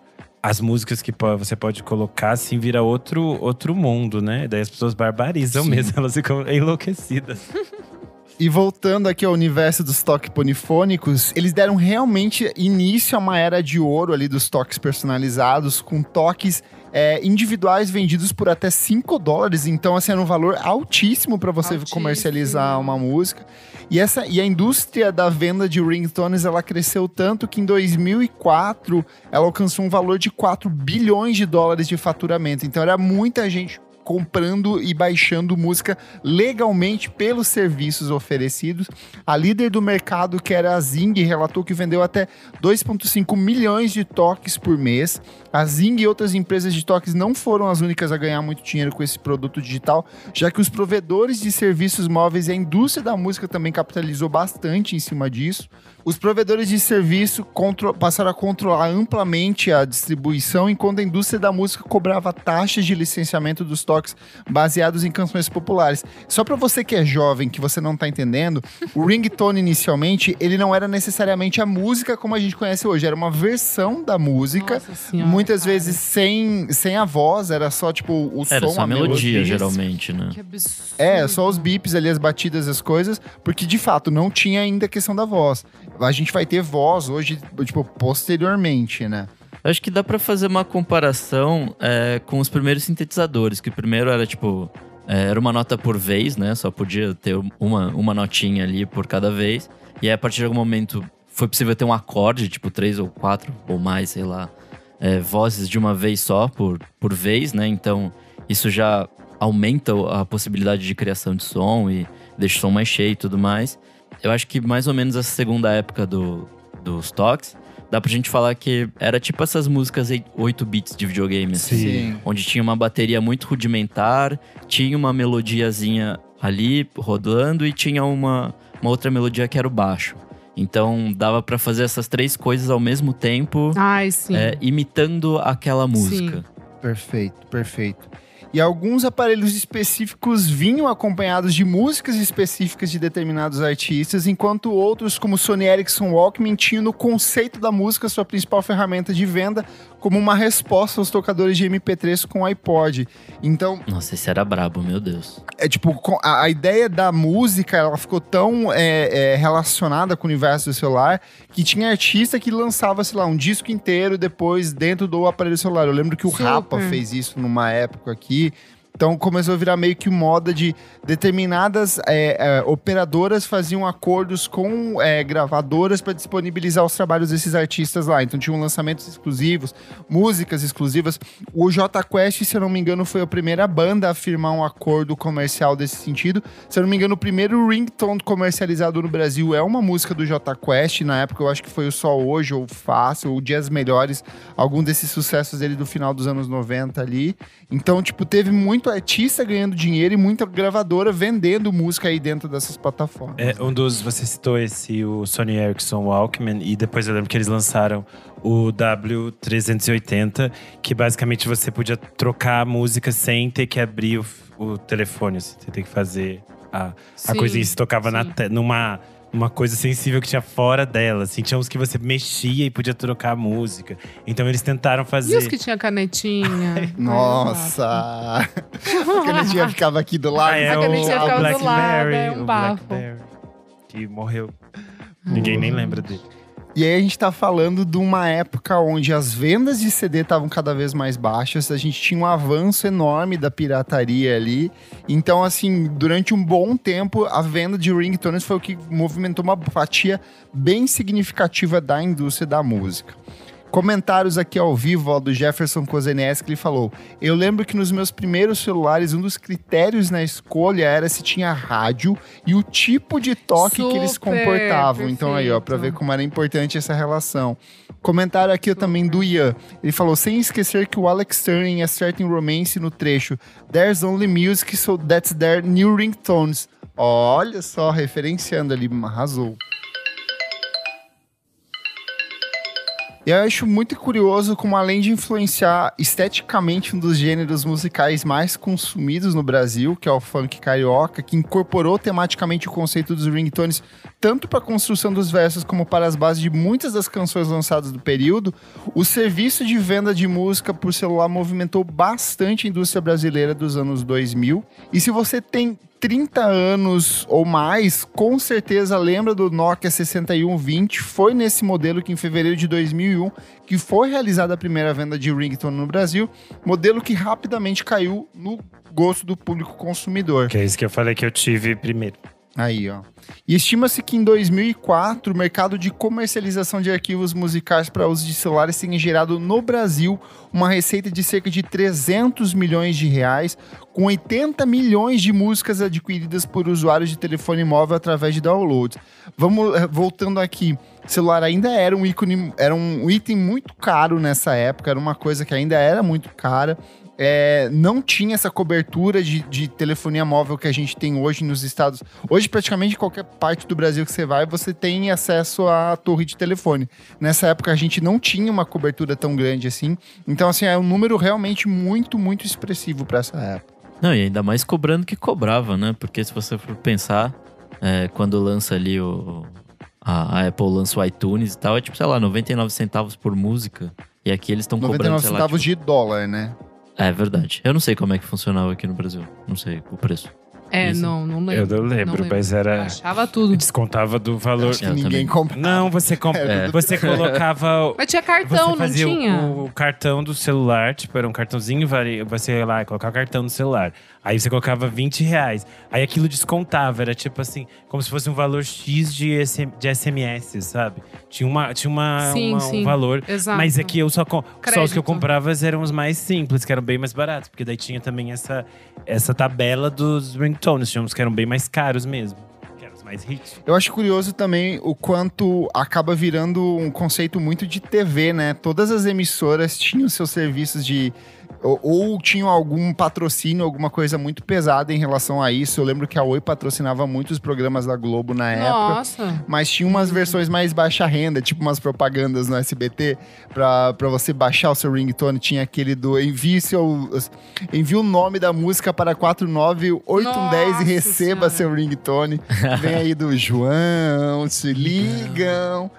As músicas que você pode colocar, assim, vira outro, outro mundo, né? Daí as pessoas barbarizam Sim. mesmo, elas ficam enlouquecidas. E voltando aqui ao universo dos toques polifônicos, eles deram realmente início a uma era de ouro ali dos toques personalizados, com toques é, individuais vendidos por até 5 dólares. Então, assim, era um valor altíssimo para você Altíssimo. comercializar uma música. E, essa, e a indústria da venda de ringtones, ela cresceu tanto que em 2004 ela alcançou um valor de 4 bilhões de dólares de faturamento. Então, era muita gente comprando e baixando música legalmente pelos serviços oferecidos. A líder do mercado, que era a Zing, relatou que vendeu até 2,5 milhões de toques por mês. A Zing e outras empresas de toques não foram as únicas a ganhar muito dinheiro com esse produto digital, já que os provedores de serviços móveis e a indústria da música também capitalizou bastante em cima disso. Os provedores de serviço passaram a controlar amplamente a distribuição, enquanto a indústria da música cobrava taxas de licenciamento dos toques baseados em canções populares. Só para você que é jovem, que você não tá entendendo, o ringtone inicialmente, ele não era necessariamente a música como a gente conhece hoje, era uma versão da música. Nossa senhora, Muitas cara. vezes sem, sem a voz, era só tipo o Era som, só a melodia, melodia. geralmente, né? Que absurdo. É, só os bips ali, as batidas, as coisas, porque de fato não tinha ainda a questão da voz. A gente vai ter voz hoje, tipo, posteriormente, né? Eu Acho que dá pra fazer uma comparação é, com os primeiros sintetizadores, que o primeiro era tipo. é, era uma nota por vez, né? Só podia ter uma, uma notinha ali por cada vez. E aí, a partir de algum momento, foi possível ter um acorde, tipo três ou quatro ou mais, sei lá, é, vozes de uma vez só por, por vez, né? Então, isso já aumenta a possibilidade de criação de som e deixa o som mais cheio e tudo mais. Eu acho que mais ou menos essa segunda época do, dos toques, dá pra gente falar que era tipo essas músicas 8 bits de videogame, assim, Sim. onde tinha uma bateria muito rudimentar, tinha uma melodiazinha ali rodando e tinha uma, uma outra melodia que era o baixo. Então dava pra fazer essas três coisas ao mesmo tempo, Ai, sim. é, imitando aquela música. Perfeito, perfeito. E alguns aparelhos específicos vinham acompanhados de músicas específicas de determinados artistas, enquanto outros, como Sony Ericsson Walkman, tinham no conceito da música sua principal ferramenta de venda como uma resposta aos tocadores de MP3 com iPod. Então, Nossa, esse era brabo, meu Deus. é tipo, a, a ideia da música, ela ficou tão é, é, relacionada com o universo do celular que tinha artista que lançava, sei lá, um disco inteiro depois dentro do aparelho celular. Eu lembro que o Super. Rapa fez isso numa época aqui. die Então começou a virar meio que moda de determinadas é, é, operadoras faziam acordos com é, gravadoras para disponibilizar os trabalhos desses artistas lá. Então tinham lançamentos exclusivos, músicas exclusivas. O J Quest, se eu não me engano, foi a primeira banda a firmar um acordo comercial desse sentido. Se eu não me engano, o primeiro ringtone comercializado no Brasil é uma música do J Quest. Na época eu acho que foi o Só Hoje, ou Fácil, ou Dias Melhores, algum desses sucessos dele do final dos anos 90 ali. Então, tipo, teve muito artista ganhando dinheiro e muita gravadora vendendo música aí dentro dessas plataformas. É, um dos. Você citou esse, o Sony Ericsson Walkman, e depois eu lembro que eles lançaram o W380, que basicamente você podia trocar a música sem ter que abrir o, o telefone. assim, Você tem que fazer a, a Sim, coisinha se tocava na, numa. Uma coisa sensível que tinha fora dela, assim. Tinha uns que você mexia e podia trocar a música. Então eles tentaram E fazer. os que tinha canetinha? Nossa! a canetinha ficava aqui do lado. Ah, é A canetinha o, ficava o do lado, é um o bafo. Blackberry, que morreu. Ninguém nem lembra dele. E aí a gente tá falando de uma época onde as vendas de CD estavam cada vez mais baixas, a gente tinha um avanço enorme da pirataria ali. Então, assim, durante um bom tempo, a venda de ringtones foi o que movimentou uma fatia bem significativa da indústria da música. Comentários aqui ao vivo ó, do Jefferson Kozenes, que ele falou: Eu lembro que nos meus primeiros celulares, um dos critérios na escolha era se tinha rádio e o tipo de toque que eles Super, comportavam. Então, aí, ó, pra ver perfeito. como era importante essa relação. Comentário aqui também do Ian. Ele falou: sem esquecer que o Alex Turner é em romance no trecho There's only music, so that's their new ringtones. Olha só, referenciando ali, arrasou. Eu acho muito curioso como, além de influenciar esteticamente um dos gêneros musicais mais consumidos no Brasil, que é o funk carioca, que incorporou tematicamente o conceito dos ringtones tanto para a construção dos versos como para as bases de muitas das canções lançadas do período, o serviço de venda de música por celular movimentou bastante a indústria brasileira dos anos 2000. E se você tem 30 anos ou mais, com certeza lembra do Nokia 6120. Foi nesse modelo que em fevereiro de 2001 que foi realizada a primeira venda de ringtone no Brasil, modelo que rapidamente caiu no gosto do público consumidor. Que é isso que eu falei que eu tive primeiro. Aí, ó. E estima-se que em 2004 o mercado de comercialização de arquivos musicais para uso de celulares tenha gerado no Brasil uma receita de cerca de 300 milhões de reais, com 80 milhões de músicas adquiridas por usuários de telefone móvel através de downloads. Vamos eh, voltando aqui. Celular ainda era um ícone, era um item muito caro nessa época, era uma coisa que ainda era muito cara. É, não tinha essa cobertura de, de telefonia móvel que a gente tem hoje nos estados. Hoje, praticamente, qualquer parte do Brasil que você vai, você tem acesso à torre de telefone. Nessa época, a gente não tinha uma cobertura tão grande assim. Então, assim, é um número realmente muito, muito expressivo para essa época. Não, e ainda mais cobrando que cobrava, né? Porque se você for pensar, é, quando lança ali o. A, a Apple lança o iTunes e tal, é tipo, sei lá, 99 centavos por música. E aqui eles estão cobrando, 99 sei lá, centavos tipo- de dólar, né? É verdade. Eu não sei como é que funcionava aqui no Brasil. Não sei o preço. É, Isso. não, não Eu lembro. não lembro, mas era. achava tudo. Descontava do valor. Acho que Eu ninguém também. compra. Não, você, comp... É. você colocava. Mas tinha cartão, você não fazia tinha? O, o cartão do celular, tipo, era um cartãozinho, vari- você ia lá e colocava o cartão no celular. Aí você colocava 20 reais. Aí aquilo descontava, era tipo assim, como se fosse um valor X de, SM, de SMS, sabe? Tinha, uma, tinha uma, Sim, uma- sim. um valor. Exato. Mas aqui eu só, com- só os que Crédito. eu comprava eram os mais simples, que eram bem mais baratos. Porque daí tinha também essa, essa tabela dos ringtones. Tinha uns que eram bem mais caros mesmo. Que eram os mais hits. Eu acho curioso também o quanto acaba virando um conceito muito de TV, né? Todas as emissoras tinham seus serviços de. Ou, ou tinham algum patrocínio, alguma coisa muito pesada em relação a isso. Eu lembro que a Oi patrocinava muitos programas da Globo na época. Nossa. Mas tinha umas versões mais baixa renda, tipo umas propagandas no SBT, pra, pra você baixar o seu ringtone. Tinha aquele do envie, seu, envie o nome da música para 49810 Nossa e receba Senhora. seu ringtone. Vem aí do João, se ligam.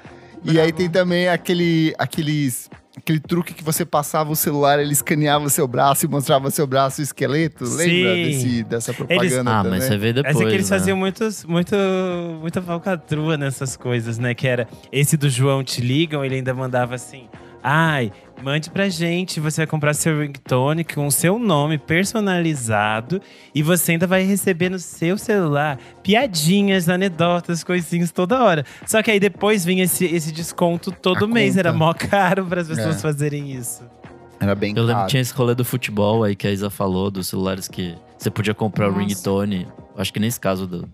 E aí tem também aquele, aqueles, aquele truque que você passava o celular, ele escaneava o seu braço e mostrava o seu braço o esqueleto. Lembra Sim. desse, dessa propaganda Ah, também? mas você vê depois. Mas é que eles né? faziam muitos, muito, muita falcatrua nessas coisas, né? Que era esse do João Te Ligam, ele ainda mandava assim. Ai, mande pra gente, você vai comprar seu ringtone com o seu nome personalizado e você ainda vai receber no seu celular piadinhas, anedotas, coisinhas toda hora. Só que aí depois vinha esse, esse desconto todo A mês, era conta. mó caro para as pessoas É. fazerem isso. Era bem Eu lembro caro. que tinha esse rolê do futebol aí que a Isa falou, dos celulares que você podia comprar o Nossa. ringtone. Acho que nesse caso do, do,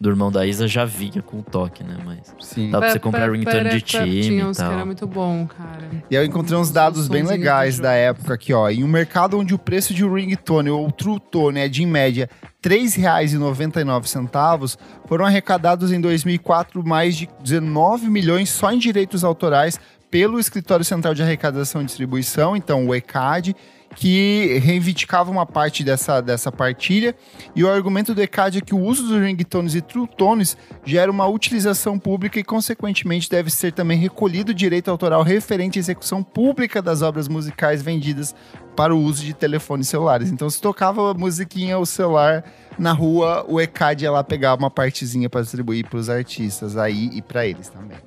do irmão da Isa já vinha com o toque, né? Mas Sim. dá pra você comprar ringtone de time Tinha e uns que tal. era muito bom, cara. E aí eu encontrei uns Os dados bem legais da época aqui, ó. Em um mercado onde o preço de um ringtone ou true tone é de, em média, R$ 3,99, foram arrecadados em 2004 mais de 19 milhões só em direitos autorais pelo Escritório Central de Arrecadação e Distribuição, então o ECAD, que reivindicava uma parte dessa, dessa partilha. E o argumento do ECAD é que o uso dos ringtones e true tones gera uma utilização pública e, consequentemente, deve ser também recolhido o direito autoral referente à execução pública das obras musicais vendidas para o uso de telefones celulares. Então, se tocava a musiquinha, o celular na rua, o ECAD ia lá pegar uma partezinha para distribuir para os artistas aí e para eles também?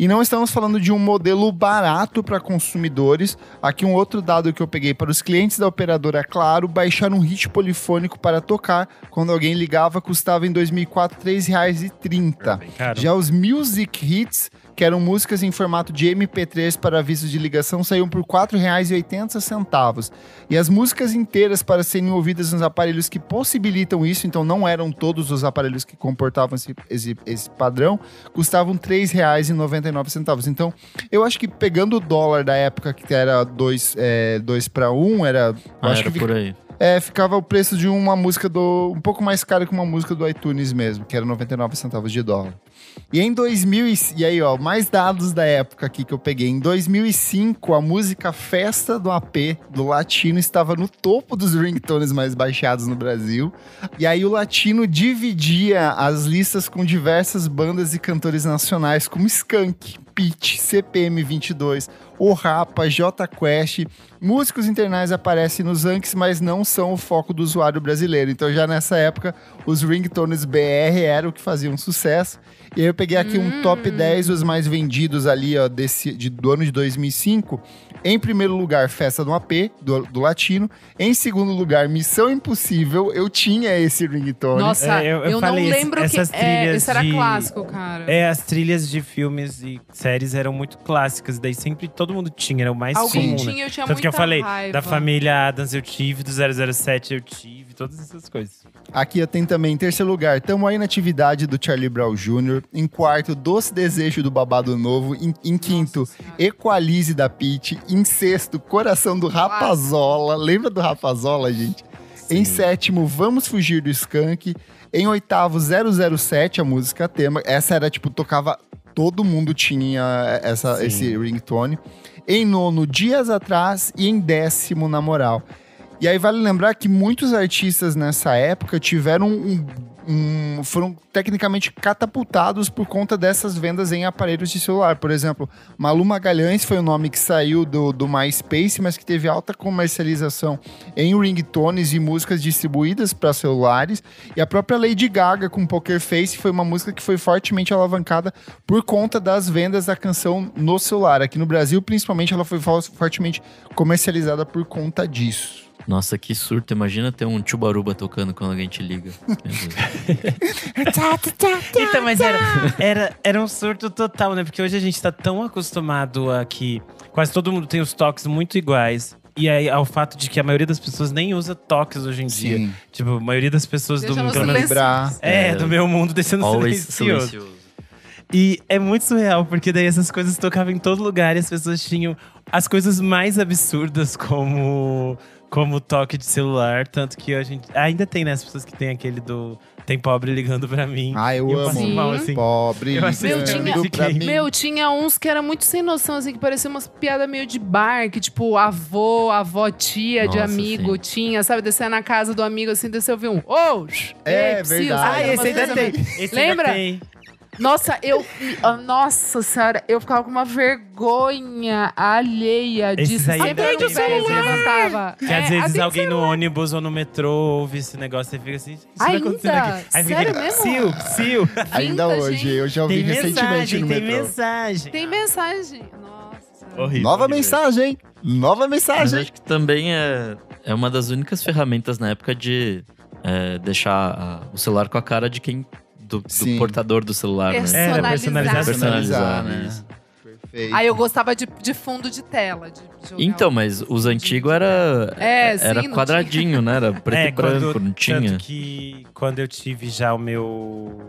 E não estamos falando de um modelo barato para consumidores. Aqui um outro dado que eu peguei para os clientes da operadora Claro, baixar um hit polifônico para tocar quando alguém ligava custava em 2004 R$ 3,30. Bem caro. Já os Music Hits, que eram músicas em formato de MP3 para avisos de ligação, saíam por R$ 4,80. E as músicas inteiras para serem ouvidas nos aparelhos que possibilitam isso, então não eram todos os aparelhos que comportavam esse, esse, esse padrão, custavam R$ 3,99. Então, eu acho que pegando o dólar da época que era 2 é, dois para 1, um, era. Ah, acho era que por aí. é, ficava o preço de uma música do. um pouco mais caro que uma música do iTunes mesmo, que era 99 centavos de dólar. E em 2000, e, aí ó, mais dados da época aqui que eu peguei. Em 2005, a música Festa do AP do Latino estava no topo dos ringtones mais baixados no Brasil. E aí o Latino dividia as listas com diversas bandas e cantores nacionais, como Skank, Pitch, CPM 22, O Rapa, J Quest. Músicos internais aparecem nos ranks, mas não são o foco do usuário brasileiro. Então já nessa época, os ringtones BR eram o que faziam sucesso. E aí eu peguei aqui um top 10 dos mais vendidos ali, ó, desse, de, do ano de 2005. Em primeiro lugar, Festa do AP, do, do Latino. Em segundo lugar, Missão Impossível. Eu tinha esse ringtone. Nossa, É, eu- eu, eu não esse- lembro que. essas É, trilhas esse era de- clássico, cara. É, as trilhas de filmes e séries eram muito clássicas, daí sempre todo mundo tinha, era o mais Alguém comum, né? tinha, eu tinha Tanto muita que eu falei, raiva. da família Adams eu tive, do 007 eu tive, todas essas coisas. Aqui eu tenho também, em terceiro lugar, Tamo Aí na Atividade do Charlie Brown Jr. Em quarto, Doce Desejo do Babado Novo. Em, em quinto, Equalize da Pete. Em sexto, Coração do Rapazola. Lembra do Rapazola, gente? Em sétimo, Vamos Fugir do Skank. Em oitavo, 007, a música tema. Essa era, tipo, tocava... Todo mundo tinha essa, Sim. esse ringtone. Em nono, Dias Atrás. E em décimo, Na Moral. E aí vale lembrar que muitos artistas nessa época tiveram um, um- foram tecnicamente catapultados por conta dessas vendas em aparelhos de celular. Por exemplo, Malu Magalhães foi o nome que saiu do, do MySpace, mas que teve alta comercialização em ringtones e músicas distribuídas para celulares. E a própria Lady Gaga com Poker Face foi uma música que foi fortemente alavancada por conta das vendas da canção no celular. Aqui no Brasil, principalmente, ela foi fo- fortemente comercializada por conta disso. Nossa, que surto. Imagina ter um Chubaruba tocando quando alguém te liga. Então, mas era, era, era um surto total, né? Porque hoje a gente tá tão acostumado a que quase todo mundo tem os toques muito iguais. E aí, ao fato de que a maioria das pessoas nem usa toques hoje em dia. Tipo, a maioria das pessoas Deixa do mundo. Lembrar. É, É, do meu mundo deixando Always silencioso. silencioso. E é muito surreal, porque daí essas coisas tocavam em todo lugar e as pessoas tinham as coisas mais absurdas, como como toque de celular. Tanto que a gente. Ainda tem, né? As pessoas que tem aquele do. Tem pobre ligando pra mim. Ah, eu eu amo. mal, assim. Pobre. Eu achei Meu, tinha- pra mim. Meu, tinha uns que era muito sem noção, assim, que parecia umas piadas meio de bar, que tipo, avô, avó, tia de Nossa, amigo sim. tinha, sabe? Descer na casa do amigo, assim, descer ouvir um. Shh, É, ei, preciso", verdade. Ah, esse Umas ainda tem. Esse Lembra? ainda tem. Nossa, eu. ah, Nossa senhora, eu ficava com uma vergonha alheia disso. aí Sempre que né? levantava. Que É, às vezes atende alguém no ônibus ou no metrô ouve esse negócio e fica assim. Isso vai Ainda? acontecendo aqui. Aí fica Sério mesmo? Sil, sil. Ainda hoje, eu já ouvi Tem recentemente mensagem, no tem metrô. mensagem. Tem mensagem. Nossa senhora. Horrível. Nova horrível. mensagem! Nova Mas mensagem! acho que também é, é uma das únicas ferramentas na época de é, deixar a- o celular com a cara de quem. Do, do Sim. portador do celular, né? Era personalizado. Personalizar, né? isso. Perfeito. Aí eu gostava de, de fundo de tela. de jogar Então, o- mas os antigos era, É, sim, era não quadradinho, né? Era preto e branco, quando- não tinha. Tanto que quando eu tive já o meu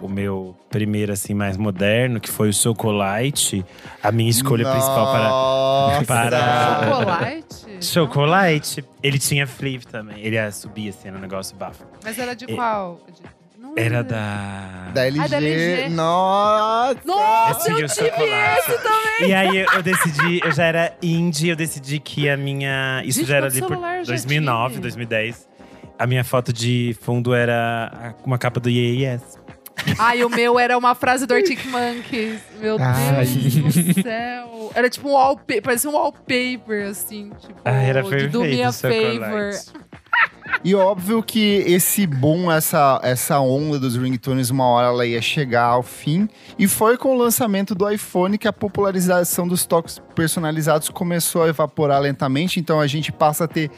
o meu primeiro assim mais moderno, que foi o Chocolate, a minha escolha principal para Nossa. para- Chocolate? Chocolate, ele tinha flip também. Ele subia assim, um negócio bafo. Mas era de É. qual? Não Era lembro. da Da LG. Ah, da LG. Nossa! Nossa, eu o tive esse também! E aí eu, eu decidi, eu já era indie, eu decidi que a minha. Isso Gente, já era ali por celular eu já 2009, tive? 2010. A minha foto de fundo era uma capa do Yes. Ai, o meu era uma frase do Arctic Monkeys. Meu Ai. Deus do céu. Era tipo um wallpaper, parecia um wallpaper, assim. Tipo, Ah, era perfeito Do Me a o chocolate. Favor. E óbvio que esse boom, essa, essa onda dos ringtones, uma hora ela ia chegar ao fim. E foi com o lançamento do iPhone que a popularização dos toques personalizados começou a evaporar lentamente. Então a gente passa a ter.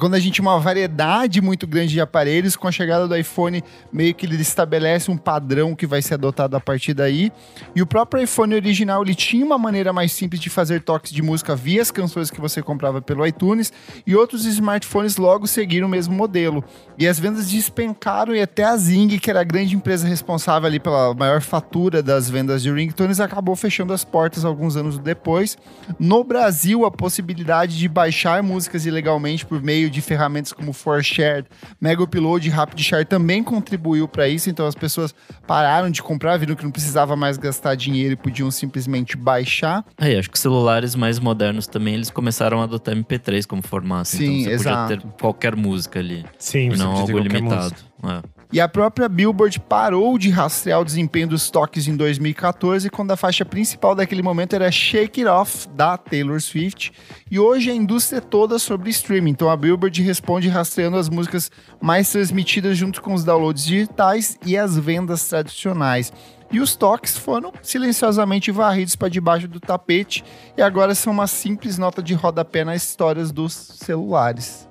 Quando a gente tem uma variedade muito grande de aparelhos, com a chegada do iPhone, meio que ele estabelece um padrão que vai ser adotado a partir daí. E o próprio iPhone original, ele tinha uma maneira mais simples de fazer toques de música via as canções que você comprava pelo iTunes. E outros smartphones logo seguiram o mesmo modelo. E as vendas despencaram e até a Zing, que era a grande empresa responsável ali pela maior fatura das vendas de ringtones, acabou fechando as portas alguns anos depois. No Brasil, a possibilidade de baixar músicas ilegalmente por meio de ferramentas como ForShare, Mega Upload e RapidShare também contribuiu para isso. Então as pessoas pararam de comprar, viram que não precisava mais gastar dinheiro e podiam simplesmente baixar. É, acho que celulares mais modernos também eles começaram a adotar MP3 como formato. Sim, então você exato. podia ter qualquer música ali. Sim, E não algo limitado. É. E a própria Billboard parou de rastrear o desempenho dos toques em 2014, quando a faixa principal daquele momento era Shake It Off, da Taylor Swift. E hoje a indústria é toda sobre streaming. Então a Billboard responde rastreando as músicas mais transmitidas junto com os downloads digitais e as vendas tradicionais. E os toques foram silenciosamente varridos para debaixo do tapete e agora são uma simples nota de rodapé nas histórias dos celulares.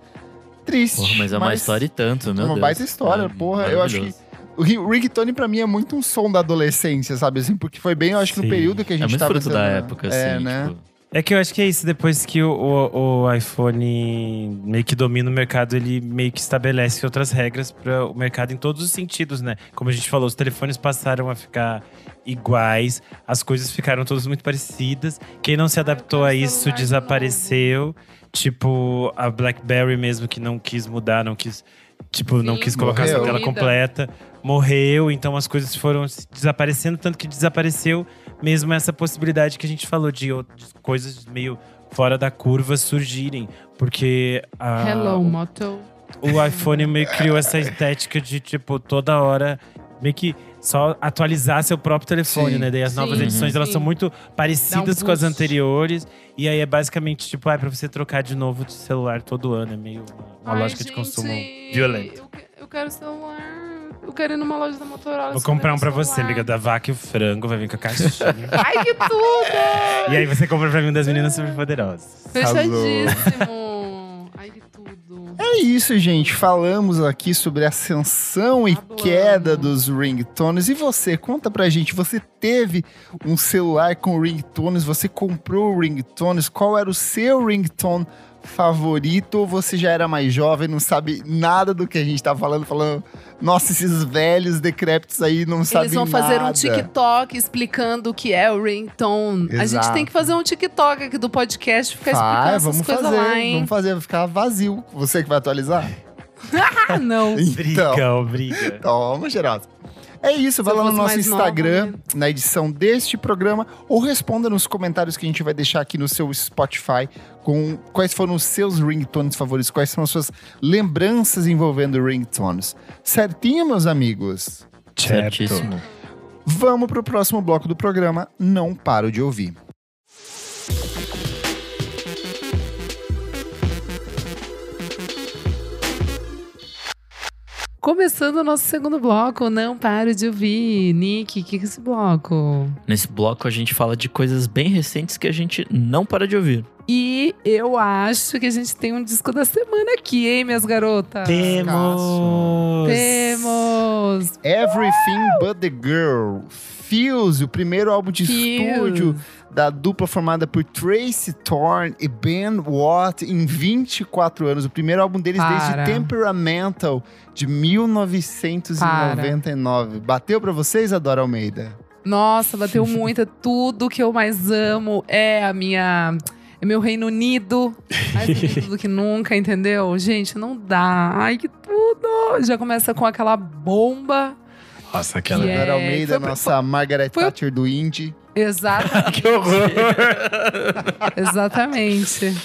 Triste. Porra, mas é uma história e tanto, meu É uma Deus. baita história, É porra. Eu acho que o ri- o ringtone pra mim é muito um som da adolescência, sabe? Assim, porque foi bem, eu acho que no Sim. período que a É gente muito tava... fruto da época, é, assim, né? tipo... É que eu acho que é isso, depois que o, o, o iPhone meio que domina o mercado, ele meio que estabelece outras regras para o mercado em todos os sentidos, né? Como a gente falou, os telefones passaram a ficar iguais, as coisas ficaram todas muito parecidas. Quem não se adaptou a isso desapareceu. Tipo, a BlackBerry mesmo, que não quis mudar, não quis. Tipo, não Sim. quis colocar essa Morreu. tela Vida. completa. Morreu, então as coisas foram desaparecendo, tanto que desapareceu mesmo essa possibilidade que a gente falou de, outras coisas meio fora da curva surgirem. Porque a, Hello, Moto. o iPhone meio que criou essa estética de, tipo, toda hora meio que só atualizar seu próprio telefone, Sim. né? Daí as Sim, novas edições, elas sim. são muito parecidas um com as anteriores. E aí é basicamente, tipo, ah, é pra você trocar de novo de celular todo ano. É meio uma, Ai, lógica de consumo gente, violenta. Eu, que- eu quero celular. Eu quero ir numa loja da Motorola. Vou comprar um pra celular. você, amiga da vaca e o frango. Vai vir com a caixinha. Ai, que tudo! e aí você compra pra mim um das meninas super poderosas. Fechadíssimo. É isso, gente. Falamos aqui sobre a ascensão e queda dos ringtones. E você, conta pra gente, você teve um celular com ringtones, você comprou ringtones, qual era o seu ringtone favorito? Ou você já era mais jovem, não sabe nada do que a gente tá falando, falando, nossa, esses velhos decrépitos aí não sabem Eles vão fazer um nada." TikTok explicando o que é o ringtone. A gente Exato. tem que fazer um TikTok aqui do podcast, ficar explicando Vai, essas vamos coisas fazer, lá, hein? vamos fazer, vai ficar vazio. Você que vai atualizar? Ah, não. Então, Brigão, briga. Toma, cheirosa. É isso, vai lá no nosso mais nova, Instagram, né? na edição deste programa, ou responda nos comentários que a gente vai deixar aqui no seu Spotify com quais foram os seus ringtones favoritos, quais são as suas lembranças envolvendo ringtones. Certinho, meus amigos? Certíssimo. Vamos pro próximo bloco do programa, Não Paro de Ouvir. Começando o nosso segundo bloco, não paro de ouvir. Nick, o que, que é esse bloco? Nesse bloco a gente fala de coisas bem recentes que a gente não para de ouvir. E eu acho que a gente tem um disco da semana aqui, hein, minhas garotas? Temos! Temos! Everything But The Girl. Fuse, o primeiro álbum de Fuse. estúdio da dupla formada por Tracy Thorn e Ben Watt em 24 anos. O primeiro álbum deles Para. desde Temperamental, de 1999. Bateu pra vocês, Adora Almeida? Nossa, bateu muito. É Tudo que eu mais amo é a minha. É meu Reino Unido. Mais unido do que nunca, entendeu? Gente, não dá. Ai, que tudo! Já começa com aquela bomba. Nossa, Que aquela. é- Adora Almeida, foi- nossa Margaret foi- Thatcher do Indie. Exatamente. Que horror! Exatamente.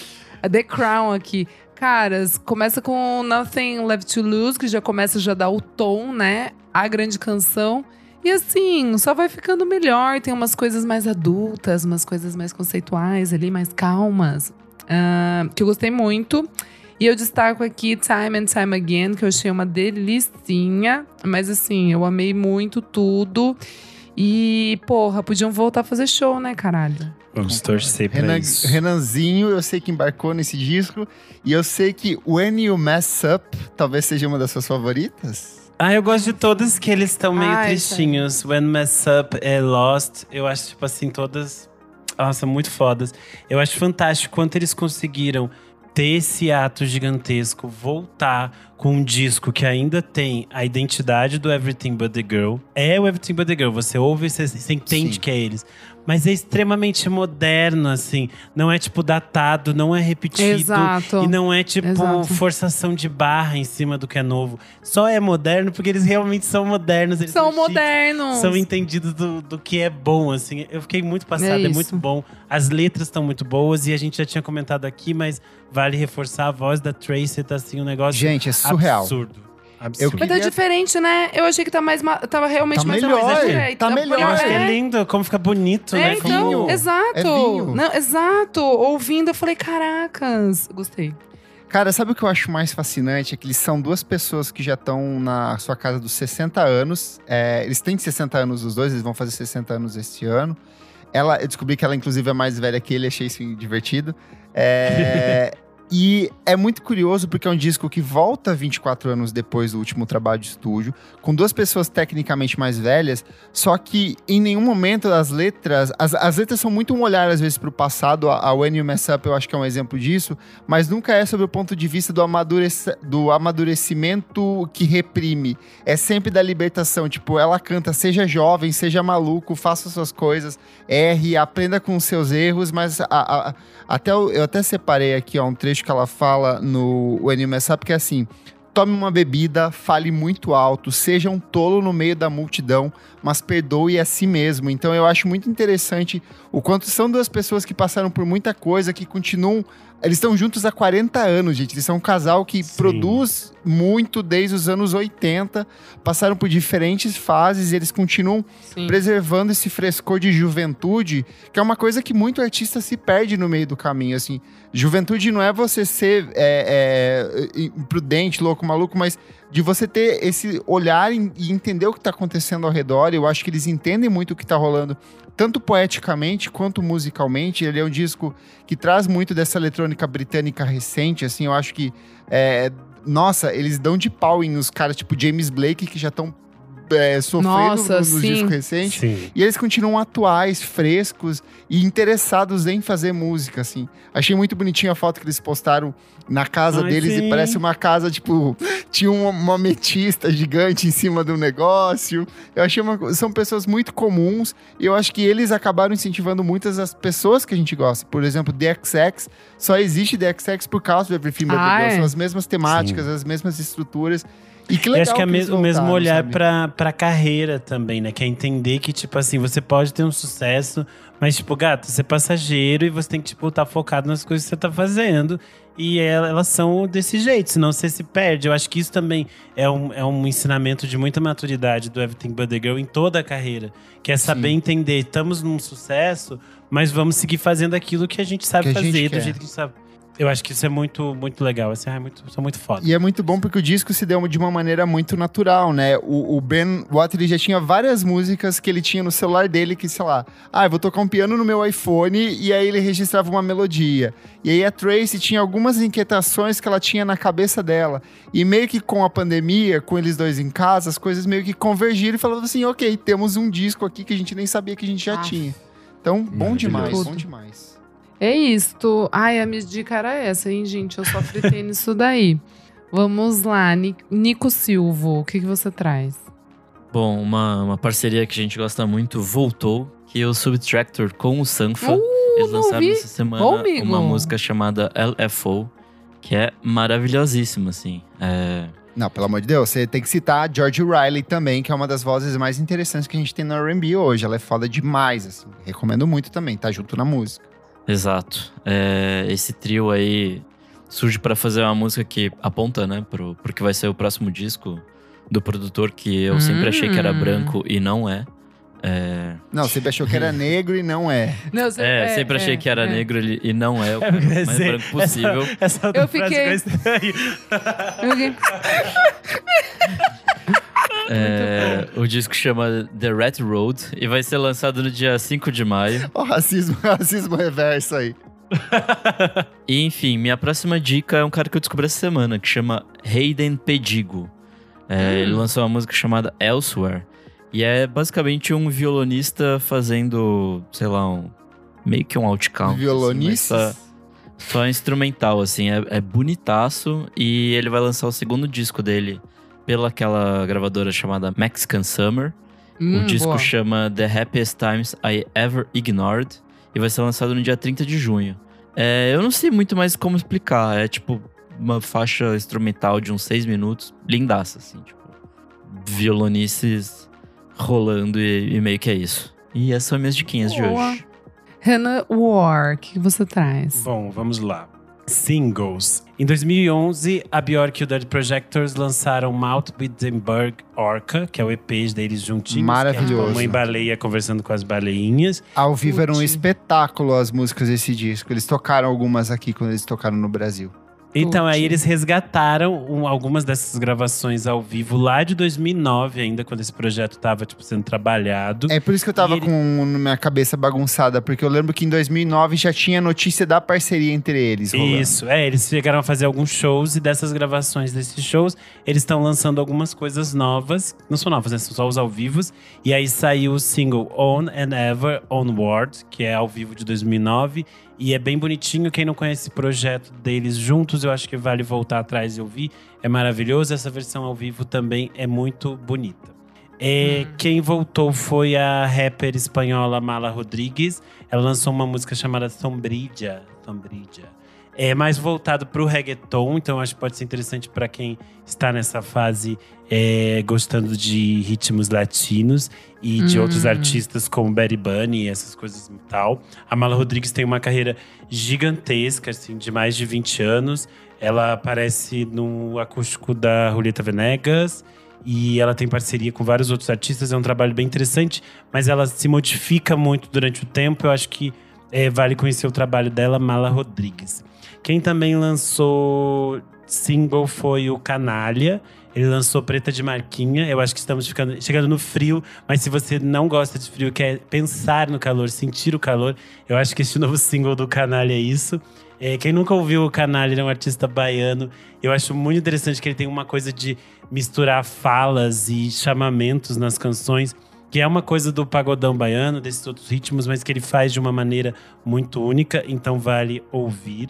A The Crown aqui. Caras, começa com Nothing Left to Lose, que já começa já dar o tom, né? A grande canção. E assim, só vai ficando melhor. Tem umas coisas mais adultas, umas coisas mais conceituais ali, mais calmas. ah, que eu gostei muito. E eu destaco aqui Time and Time Again, que eu achei uma delicinha. Mas assim, eu amei muito tudo. E, porra, podiam voltar a fazer show, né, caralho? Vamos torcer pra Renan, isso. Renanzinho, eu sei que embarcou nesse disco. E eu sei que When You Mess Up talvez seja uma das suas favoritas. Ah, eu gosto de todas que eles estão meio Ai, tristinhos. When Mess Up é Lost. Eu acho, tipo assim, todas. Nossa, muito fodas. Eu acho fantástico quanto eles conseguiram ter esse ato gigantesco, voltar com um disco que ainda tem a identidade do Everything But The Girl. É o Everything But The Girl. Você ouve, você, você entende Sim. que é eles. Mas é extremamente moderno, assim. Não é, tipo, datado, não é repetido. Exato. E não é, tipo, Exato. forçação de barra em cima do que é novo. Só é moderno porque eles realmente são modernos. Eles São chiques, modernos. São entendidos do, do que é bom, assim. Eu fiquei muito passado, É é, muito bom. As letras estão muito boas e a gente já tinha comentado aqui, mas vale reforçar a voz da Tracy, tá assim, um negócio Gente, é surreal. absurdo. Eu Absurdo. Mas tá queria- diferente, né? Eu achei que tá mais. ma- Tava realmente Tá mais melhor, mais direito. tá melhor. Eu acho que é. é lindo, como fica bonito, É, né? então, Como- exato. É vinho. Não, exato. Ouvindo, eu falei, caracas. Gostei. Cara, sabe o que eu acho mais fascinante? É que eles são duas pessoas que já estão na sua casa dos 60 anos. É, eles têm 60 anos os dois, eles vão fazer 60 anos este ano. Ela, eu descobri que ela, inclusive, é mais velha que ele, achei isso divertido. É, e é muito curioso porque é um disco que volta 24 anos depois do último trabalho de estúdio, com duas pessoas tecnicamente mais velhas, só que em nenhum momento as letras. As, as letras são muito um olhar, às vezes, para o passado. A, a When You Mess Up eu acho que é um exemplo disso, mas nunca é sobre o ponto de vista do, amadurece, do amadurecimento que reprime. É sempre da libertação. Tipo, ela canta, seja jovem, seja maluco, faça suas coisas, erre, aprenda com seus erros, mas a- a- até eu, eu até separei aqui ó, um trecho que ela fala no Mess Up, que é assim. Tome uma bebida, fale muito alto, seja um tolo no meio da multidão, mas perdoe a si mesmo. Então eu acho muito interessante o quanto são duas pessoas que passaram por muita coisa, que continuam. Eles estão juntos há 40 anos, gente. Eles são um casal que Sim. produz muito desde os anos 80, passaram por diferentes fases e eles continuam Sim. preservando esse frescor de juventude, que é uma coisa que muito artista se perde no meio do caminho, assim. Juventude não é você ser é, é, imprudente, louco, maluco, mas de você ter esse olhar e entender o que está acontecendo ao redor. Eu acho que eles entendem muito o que está rolando, tanto poeticamente quanto musicalmente. Ele é um disco que traz muito dessa eletrônica britânica recente, assim. Eu acho que, é, nossa, eles dão de pau em os caras tipo James Blake que já estão é, sofrendo Nossa, no, no sim. disco recente. Sim. E eles continuam atuais, frescos e interessados em fazer música, assim. Achei muito bonitinha a foto que eles postaram na casa Ai, deles sim. e parece uma casa, tipo, tinha uma, uma ametista gigante em cima do negócio. Eu achei uma. São pessoas muito comuns e eu acho que eles acabaram incentivando muitas das pessoas que a gente gosta. Por exemplo, The XX só existe The XX por causa do Everything But The Girl. é? São as mesmas temáticas, as mesmas estruturas. E que legal Eu acho que é o mesmo olhar sabe? pra, carreira também, né? Que é entender que, tipo assim, você pode ter um sucesso, mas, tipo, gato, você é passageiro e você tem que, tipo, estar focado nas coisas que você tá fazendo. E el- elas são desse jeito, senão você se perde. Eu acho que isso também é um, é um ensinamento de muita maturidade do Everything But The Girl em toda a carreira. Que é saber Sim. entender, estamos num sucesso, mas vamos seguir fazendo aquilo que a gente sabe Que gente fazer, quer. do jeito que a gente sabe. Eu acho que isso é muito, muito legal. Assim, é muito, isso é muito foda. E é muito bom porque o disco se deu de uma maneira muito natural, né? O, o Ben Watt ele já tinha várias músicas que ele tinha no celular dele que, sei lá, ah, eu vou tocar um piano no meu iPhone e aí ele registrava uma melodia. E aí a Tracy tinha algumas inquietações que ela tinha na cabeça dela. E meio que com a pandemia, com eles dois em casa, as coisas meio que convergiram e falavam assim, ok, temos um disco aqui que a gente nem sabia que a gente já Ah. tinha. Então, bom demais, bom demais. É isto. Ai, a minha dica era essa, hein, gente? Eu só fritei nisso daí. Vamos lá, Ni- Nico Silvo, o que, que você traz? Bom, uma, uma parceria que a gente gosta muito voltou, que é o Subtractor com o Sanfa. Uh, Eles lançaram ouvi. essa semana amigo. uma música chamada LFO, que é maravilhosíssima, assim. É, Não, pelo amor de Deus, você tem que citar a George Riley também, que é uma das vozes mais interessantes que a gente tem no R&B hoje. Ela é foda demais, assim. Recomendo muito também, tá junto na música. Exato. É, esse trio aí surge para fazer uma música que aponta, né, pro, pro que vai ser o próximo disco do produtor, que eu sempre achei que era Hum. branco e não é. É, Não, sempre achou que era negro e não é. Não, você- é, sempre achei que era é. negro e não é o É, mais branco possível. Essa, essa Eu fiquei-. Eu fiquei- É, o disco chama The Rat Road e vai ser lançado no dia 5 de maio. Ó, racismo, racismo reverso aí. E enfim, minha próxima dica é um cara que eu descobri essa semana, que chama Hayden Pedigo. É, Ele lançou uma música chamada Elsewhere. E é basicamente um violonista fazendo, sei lá, um, meio que um outcount. assim, Violonices? mas só, só instrumental, assim. É, é bonitaço. E ele vai lançar o segundo disco dele pela aquela gravadora chamada Mexican Summer. Hum, o disco boa. chama The Happiest Times I Ever Ignored e vai ser lançado no dia 30 de junho. É, eu não sei muito mais como explicar. É tipo uma faixa instrumental de uns seis minutos, lindaça, assim, tipo. Violonices rolando e, e meio que é isso. E essas são minhas diquinhas de Boa. hoje. Renan War, o que você traz? Bom, vamos lá. Singles. Em 2011, a Bjork e o Dead Projectors lançaram Mount Wittenberg Orca, que é o EP deles juntinhos. Maravilhoso. Que é mãe baleia conversando com as baleinhas. Ao vivo era um espetáculo as músicas desse disco. Eles tocaram algumas aqui quando eles tocaram no Brasil. Então, aí eles resgataram um- algumas dessas gravações ao vivo lá de 2009, ainda quando esse projeto estava tipo, sendo trabalhado. É por isso que eu tava E ele- com minha cabeça bagunçada, porque eu lembro que em 2009 já tinha notícia da parceria entre eles. rolando. Isso, é, eles chegaram a fazer alguns shows e dessas gravações desses shows, eles estão lançando algumas coisas novas. Não são novas, né? São só os ao vivos. E aí saiu o single On and Ever Onward, que é ao vivo de 2009. E é bem bonitinho. Quem não conhece esse projeto deles juntos, eu acho que vale voltar atrás e ouvir. É maravilhoso. Essa versão ao vivo também é muito bonita. É, Quem voltou foi a rapper espanhola Mala Rodrigues. Ela lançou uma música chamada Sombrilla. Sombrilla. É mais voltado para o reggaeton, então acho que pode ser interessante para quem está nessa fase é, gostando de ritmos latinos e de Hum. outros artistas como Betty Bunny e essas coisas e tal. A Mala Rodrigues tem uma carreira gigantesca, assim, de mais de 20 anos. Ela aparece no acústico da Julieta Venegas e ela tem parceria com vários outros artistas. É um trabalho bem interessante, mas ela se modifica muito durante o tempo. Eu acho que é, vale conhecer o trabalho dela, Mala Rodrigues. Quem também lançou single foi o Canalha. Ele lançou Preta de Marquinha. Eu acho que estamos ficando, chegando no frio, mas se você não gosta de frio, quer pensar no calor, sentir o calor, eu acho que este novo single do Canalha é isso. É, quem nunca ouviu o Canalha, ele é um artista baiano. Eu acho muito interessante que ele tem uma coisa de misturar falas e chamamentos nas canções, que é uma coisa do pagodão baiano, desses outros ritmos, mas que ele faz de uma maneira muito única, então vale ouvir.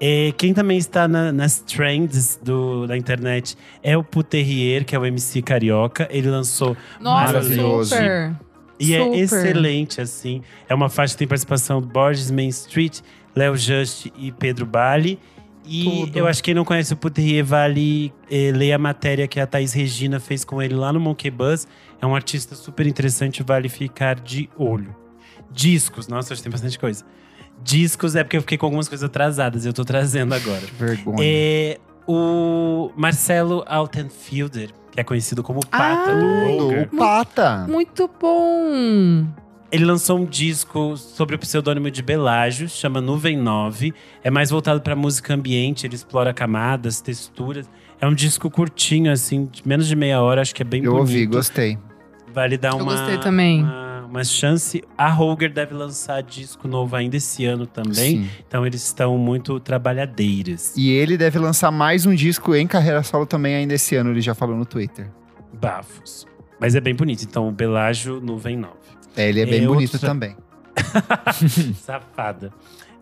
É, quem também está na- nas trends do- da internet é o Puterrier, que é o MC carioca. Ele lançou Nossa, Maravilhoso. super. e é Super. excelente, assim. É uma faixa que tem participação do Borges Main Street, Léo Just e Pedro Bali. E Tudo. eu acho que quem não conhece o Puterrier vale eh, ler a matéria que a Thaís Regina fez com ele lá no Monkey Buzz. É um artista super interessante, vale ficar de olho. Discos, nossa, hoje tem bastante coisa. Discos é porque eu fiquei com algumas coisas atrasadas, eu tô trazendo agora. Que vergonha. É o Marcelo Altenfielder, que é conhecido como Pata Ah, do Ogre. o Pata. Muito bom. Ele lançou um disco sobre o pseudônimo de Belágio, chama Nuvem 9. É mais voltado para música ambiente, ele explora camadas, texturas. É um disco curtinho, assim, de menos de meia hora, acho que é bem Eu bonito. ouvi, gostei. Vale dar Eu uma, gostei também. uma, uma chance. A Roger deve lançar disco novo ainda esse ano também. Sim. Então eles estão muito trabalhadeiros. E ele deve lançar mais um disco em carreira solo também ainda esse ano, ele já falou no Twitter. Bafos. Mas é bem bonito. Então, o Belágio Nuvem 9. É, ele é bem É, bonito outra- também. Safada.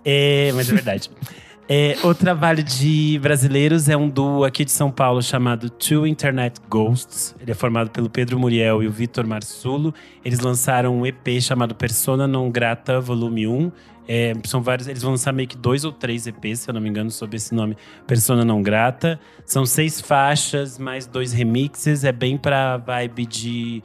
É, mas é verdade. É, o trabalho de brasileiros é um duo aqui de São Paulo chamado Two Internet Ghosts. Ele é formado pelo Pedro Muriel e o Vitor Marsulo. Eles lançaram um EP chamado Persona Non Grata Volume 1. É, são vários, eles vão lançar meio que dois ou três EPs, se eu não me engano, sob esse nome Persona Não Grata. São seis faixas, mais dois remixes. É bem pra vibe de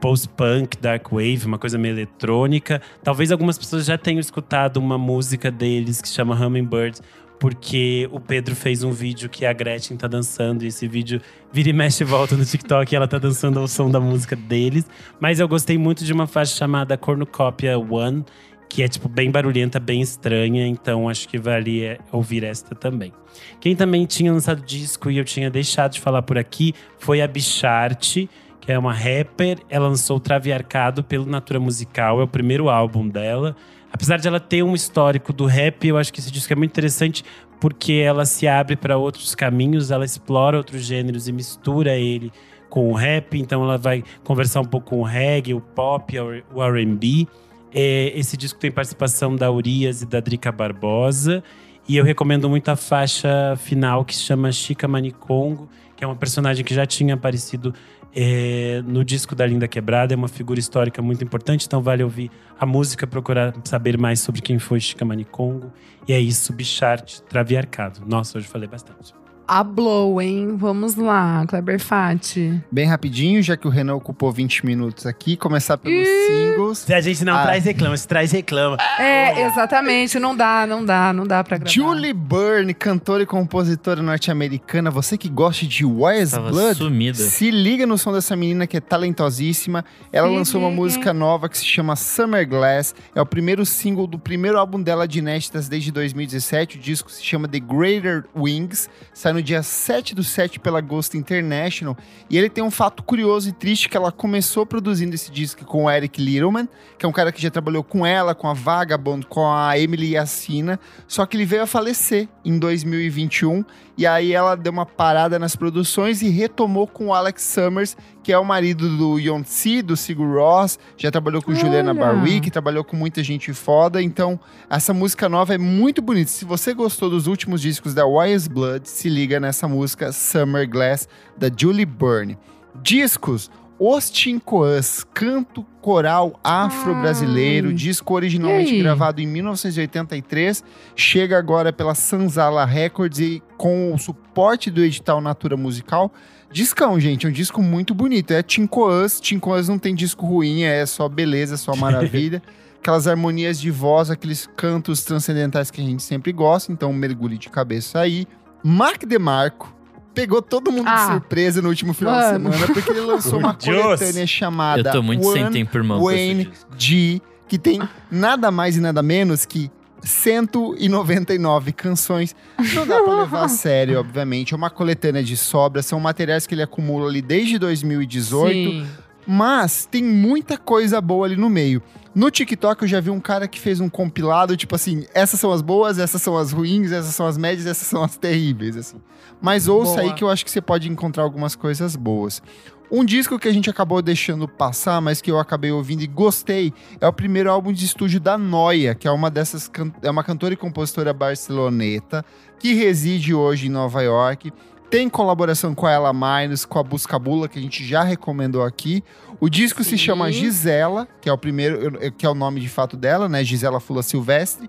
post-punk, dark wave, uma coisa meio eletrônica. Talvez algumas pessoas já tenham escutado uma música deles que chama Hummingbird porque o Pedro fez um vídeo que a Gretchen tá dançando, e esse vídeo vira e mexe e volta no TikTok e ela tá dançando ao som da música deles. Mas eu gostei muito de uma faixa chamada Cornucópia One, que é tipo bem barulhenta, bem estranha, então acho que valia ouvir esta também. Quem também tinha lançado disco e eu tinha deixado de falar por aqui foi a Bicharte, que é uma rapper. Ela lançou Traviarcado pelo Natura Musical, é o primeiro álbum dela. Apesar de ela ter um histórico do rap, eu acho que esse disco é muito interessante porque ela se abre para outros caminhos, ela explora outros gêneros e mistura ele com o rap. Então ela vai conversar um pouco com o reggae, o pop, o R&B. É, esse disco tem participação da Urias e da Drica Barbosa. E eu recomendo muito a faixa final que se chama Chica Manicongo, que é uma personagem que já tinha aparecido é, no disco da Linda Quebrada. É uma figura histórica muito importante, então vale ouvir a música, procurar saber mais sobre quem foi Chica Manicongo. E é isso, Bichart Traviarcado. Nossa, hoje falei bastante a Blow, hein? Vamos lá, Kleber Fati. Bem rapidinho, já que o Renan ocupou 20 minutos aqui, começar pelos singles. Se a gente não ah. traz reclama, se traz reclama. É, exatamente, não dá, não dá, não dá pra gravar. Julie Byrne, cantora e compositora norte-americana, você que gosta de Wise Blood, sumida. se liga no som dessa menina que é talentosíssima. Ela lançou uma música nova que se chama Summer Glass, é o primeiro single do primeiro álbum dela de inéditas desde 2017, o disco se chama The Greater Wings, sai no no dia 7 do 7 pela Ghost International. E ele tem um fato curioso e triste que ela começou produzindo esse disco com o Eric Littleman, que é um cara que já trabalhou com ela, com a Vagabond, com a Emily Yacina. Só que ele veio a falecer em 2021 e aí ela deu uma parada nas produções e retomou com o Alex Summers, que é o marido do Yonsei, do Sigur Ross, já trabalhou com Olha. Juliana Barwick, trabalhou com muita gente foda. Então, essa música nova é muito bonita. Se você gostou dos últimos discos da Wise Blood, se liga nessa música Summer Glass da Julie Byrne. Discos os Tincoãs, canto coral afro-brasileiro, disco originalmente gravado em 1983, chega agora pela Sanzala Records e com o suporte do edital Natura Musical. Discão, gente, é um disco muito bonito. É Tincoãs, Tincoãs não tem disco ruim, é só beleza, só maravilha. Aquelas harmonias de voz, aqueles cantos transcendentais que a gente sempre gosta, então mergulhe de cabeça aí. Mark DeMarco, pegou todo mundo ah, de surpresa no último final mano. de semana, porque ele lançou uma coletânea chamada Eu tô muito One sem tempo, irmão, Wayne G, que tem nada mais e nada menos que 199 canções. Não dá pra levar a sério, obviamente. É uma coletânea de sobras, são materiais que ele acumula ali desde 2018. Sim. Mas tem muita coisa boa ali no meio. No TikTok eu já vi um cara que fez um compilado, tipo assim, essas são as boas, essas são as ruins, essas são as médias, essas são as terríveis, assim. Mas ouça Boa. aí que eu acho que você pode encontrar algumas coisas boas. Um disco que a gente acabou deixando passar, mas que eu acabei ouvindo e gostei, é o primeiro álbum de estúdio da Noia, que é uma dessas é uma cantora e compositora barceloneta que reside hoje em Nova York. Tem colaboração com a Ella Minus, com a Buscabula, que a gente já recomendou aqui. O disco Sim. se chama Gisela, que é o primeiro, que é o nome de fato dela, né? Gisela Fula Silvestre.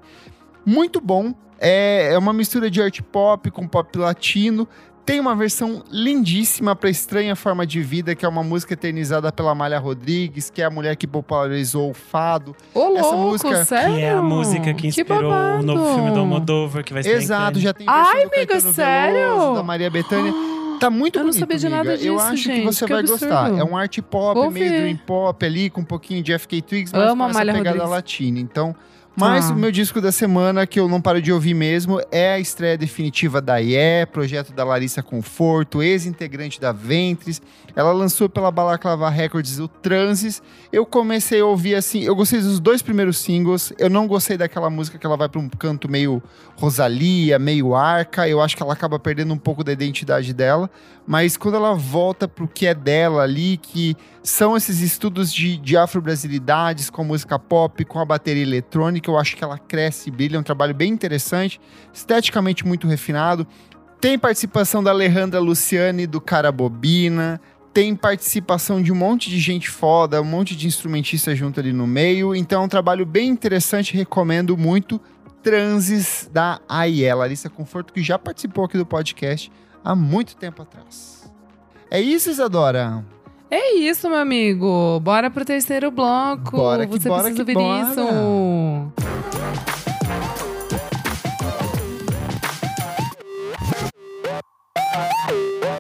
Muito bom. É, é uma mistura de art pop com pop latino. Tem uma versão lindíssima para Estranha Forma de Vida, que é uma música eternizada pela Amália Rodrigues, que é a mulher que popularizou o fado. Ô, Essa louco, música sério? Que é a música que inspirou que o novo filme do Almodóvar, que vai ser Exato, já tem versão Ai, amiga, sério? Veloso, da Maria Bethânia. Tá muito eu bonito, não sabia de nada disso, Eu acho gente, que você que vai absurdo. gostar. É um art pop, Vou meio ver. dream pop ali, com um pouquinho de FK Twigs, mas Amo com essa pegada Rodrigues. latina. Então, mas Ah. o meu disco da semana, que eu não paro de ouvir mesmo, é a estreia definitiva da IE, projeto da Larissa Conforto, ex-integrante da Ventres. Ela lançou pela Balaclava Records o Transes. Eu comecei a ouvir assim, eu gostei dos dois primeiros singles. Eu não gostei daquela música que ela vai para um canto meio Rosalia, meio arca. Eu acho que ela acaba perdendo um pouco da identidade dela. Mas quando ela volta pro que é dela ali, que são esses estudos de, de afro-brasilidades com música pop, com a bateria eletrônica, eu acho que ela cresce e brilha. É um trabalho bem interessante, esteticamente muito refinado. Tem participação da Alejandra Luciani, do Cara Bobina. Tem participação de um monte de gente foda, um monte de instrumentista junto ali no meio. Então é um trabalho bem interessante, recomendo muito. Transes da AIE, Larissa Conforto, que já participou aqui do podcast há muito tempo atrás. É isso, Isadora? É isso, meu amigo. Bora pro terceiro bloco. Bora que Você bora precisa ouvir bora. isso.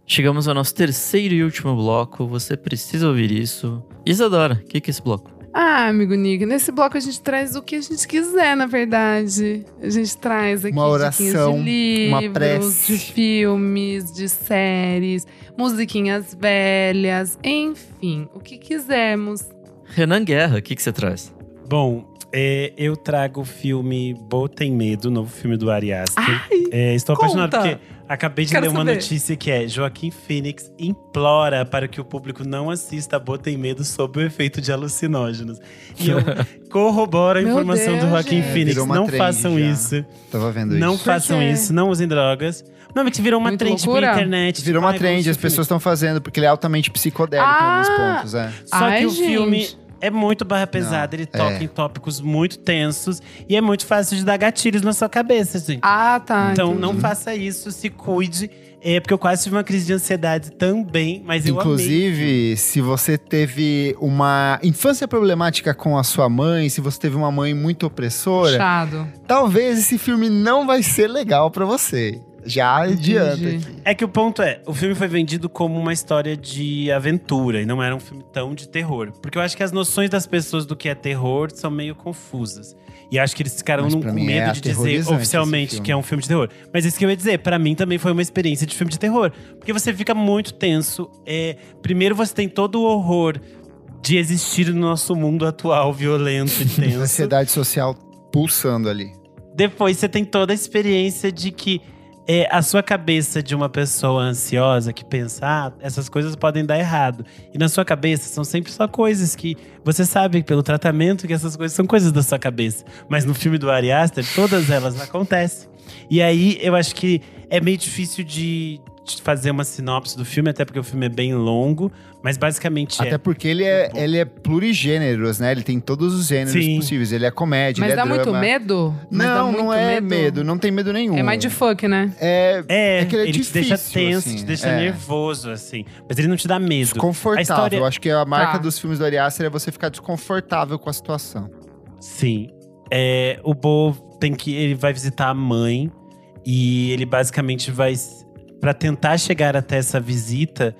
Chegamos ao nosso terceiro e último bloco. Você precisa ouvir isso. Isadora, o que, que é esse bloco? Ah, amigo Nick, nesse bloco a gente traz o que a gente quiser, na verdade. A gente traz aqui Uma oração, de uma livros, prece. de filmes, de séries, musiquinhas velhas, enfim, o que quisermos. Renan Guerra, o que, que você traz? Bom, é, eu trago o filme Botem Medo, novo filme do Ari Aster. Ai, É, estou conta. apaixonado porque acabei de Quero ler uma saber. notícia que é Joaquim Phoenix implora para que o público não assista a Botem Medo sob o efeito de alucinógenos. E eu corroboro a Meu informação Deus, do Joaquim gente. Phoenix. Virou uma Não trend façam já. isso. Tava vendo Não isso. façam isso. Não usem drogas. Não, mas que virou uma Muito trend loucura. pra internet. Virou tipo, uma ai, trend, vamos as assistir pessoas estão fazendo, porque ele é altamente psicodélico em Ah! alguns pontos, é. Só Ai, que o gente. filme é muito barra pesada, ele toca é. em tópicos muito tensos e é muito fácil de dar gatilhos na sua cabeça, gente. Ah, tá. então entendi. não faça isso, se cuide. É porque eu quase tive uma crise de ansiedade também, mas eu amei. Inclusive, se você teve uma infância problemática com a sua mãe, se você teve uma mãe muito opressora, Puxado. talvez esse filme não vai ser legal pra você. Já adianta. Aqui. É que o ponto é, o filme foi vendido como uma história de aventura e não era um filme tão de terror. Porque eu acho que as noções das pessoas do que é terror são meio confusas. E acho que eles ficaram Mas com é medo de dizer oficialmente que é um filme de terror. Mas isso que eu ia dizer, pra mim também foi uma experiência de filme de terror. Porque você fica muito tenso. É, primeiro você tem todo o horror de existir no nosso mundo atual, violento e tenso. Ansiedade social pulsando ali. Depois você tem toda a experiência de que é, a sua cabeça de uma pessoa ansiosa que pensa, ah, essas coisas podem dar errado. E na sua cabeça são sempre só coisas que você sabe pelo tratamento que essas coisas são coisas da sua cabeça. Mas no filme do Ari Aster, todas elas acontecem. E aí eu acho que é meio difícil de, de fazer uma sinopse do filme, até porque o filme é bem longo. Mas basicamente Até é. porque ele é, ele é plurigêneros, né? Ele tem todos os gêneros Sim. possíveis. Ele é comédia, Mas ele é dá muito drama. medo? Mas dá Não, muito não é medo. Não tem medo nenhum. É mais de fuck, né? É É, É que ele é te deixa difícil, tenso, assim, te deixa é. nervoso, assim. Mas ele não te dá medo. desconfortável. História- Eu acho que a marca Tá. dos filmes do Ari Aster é você ficar desconfortável com a situação. Sim. É, o Bo tem que. Ele vai visitar a mãe e ele basicamente vai. Pra tentar chegar até essa visita,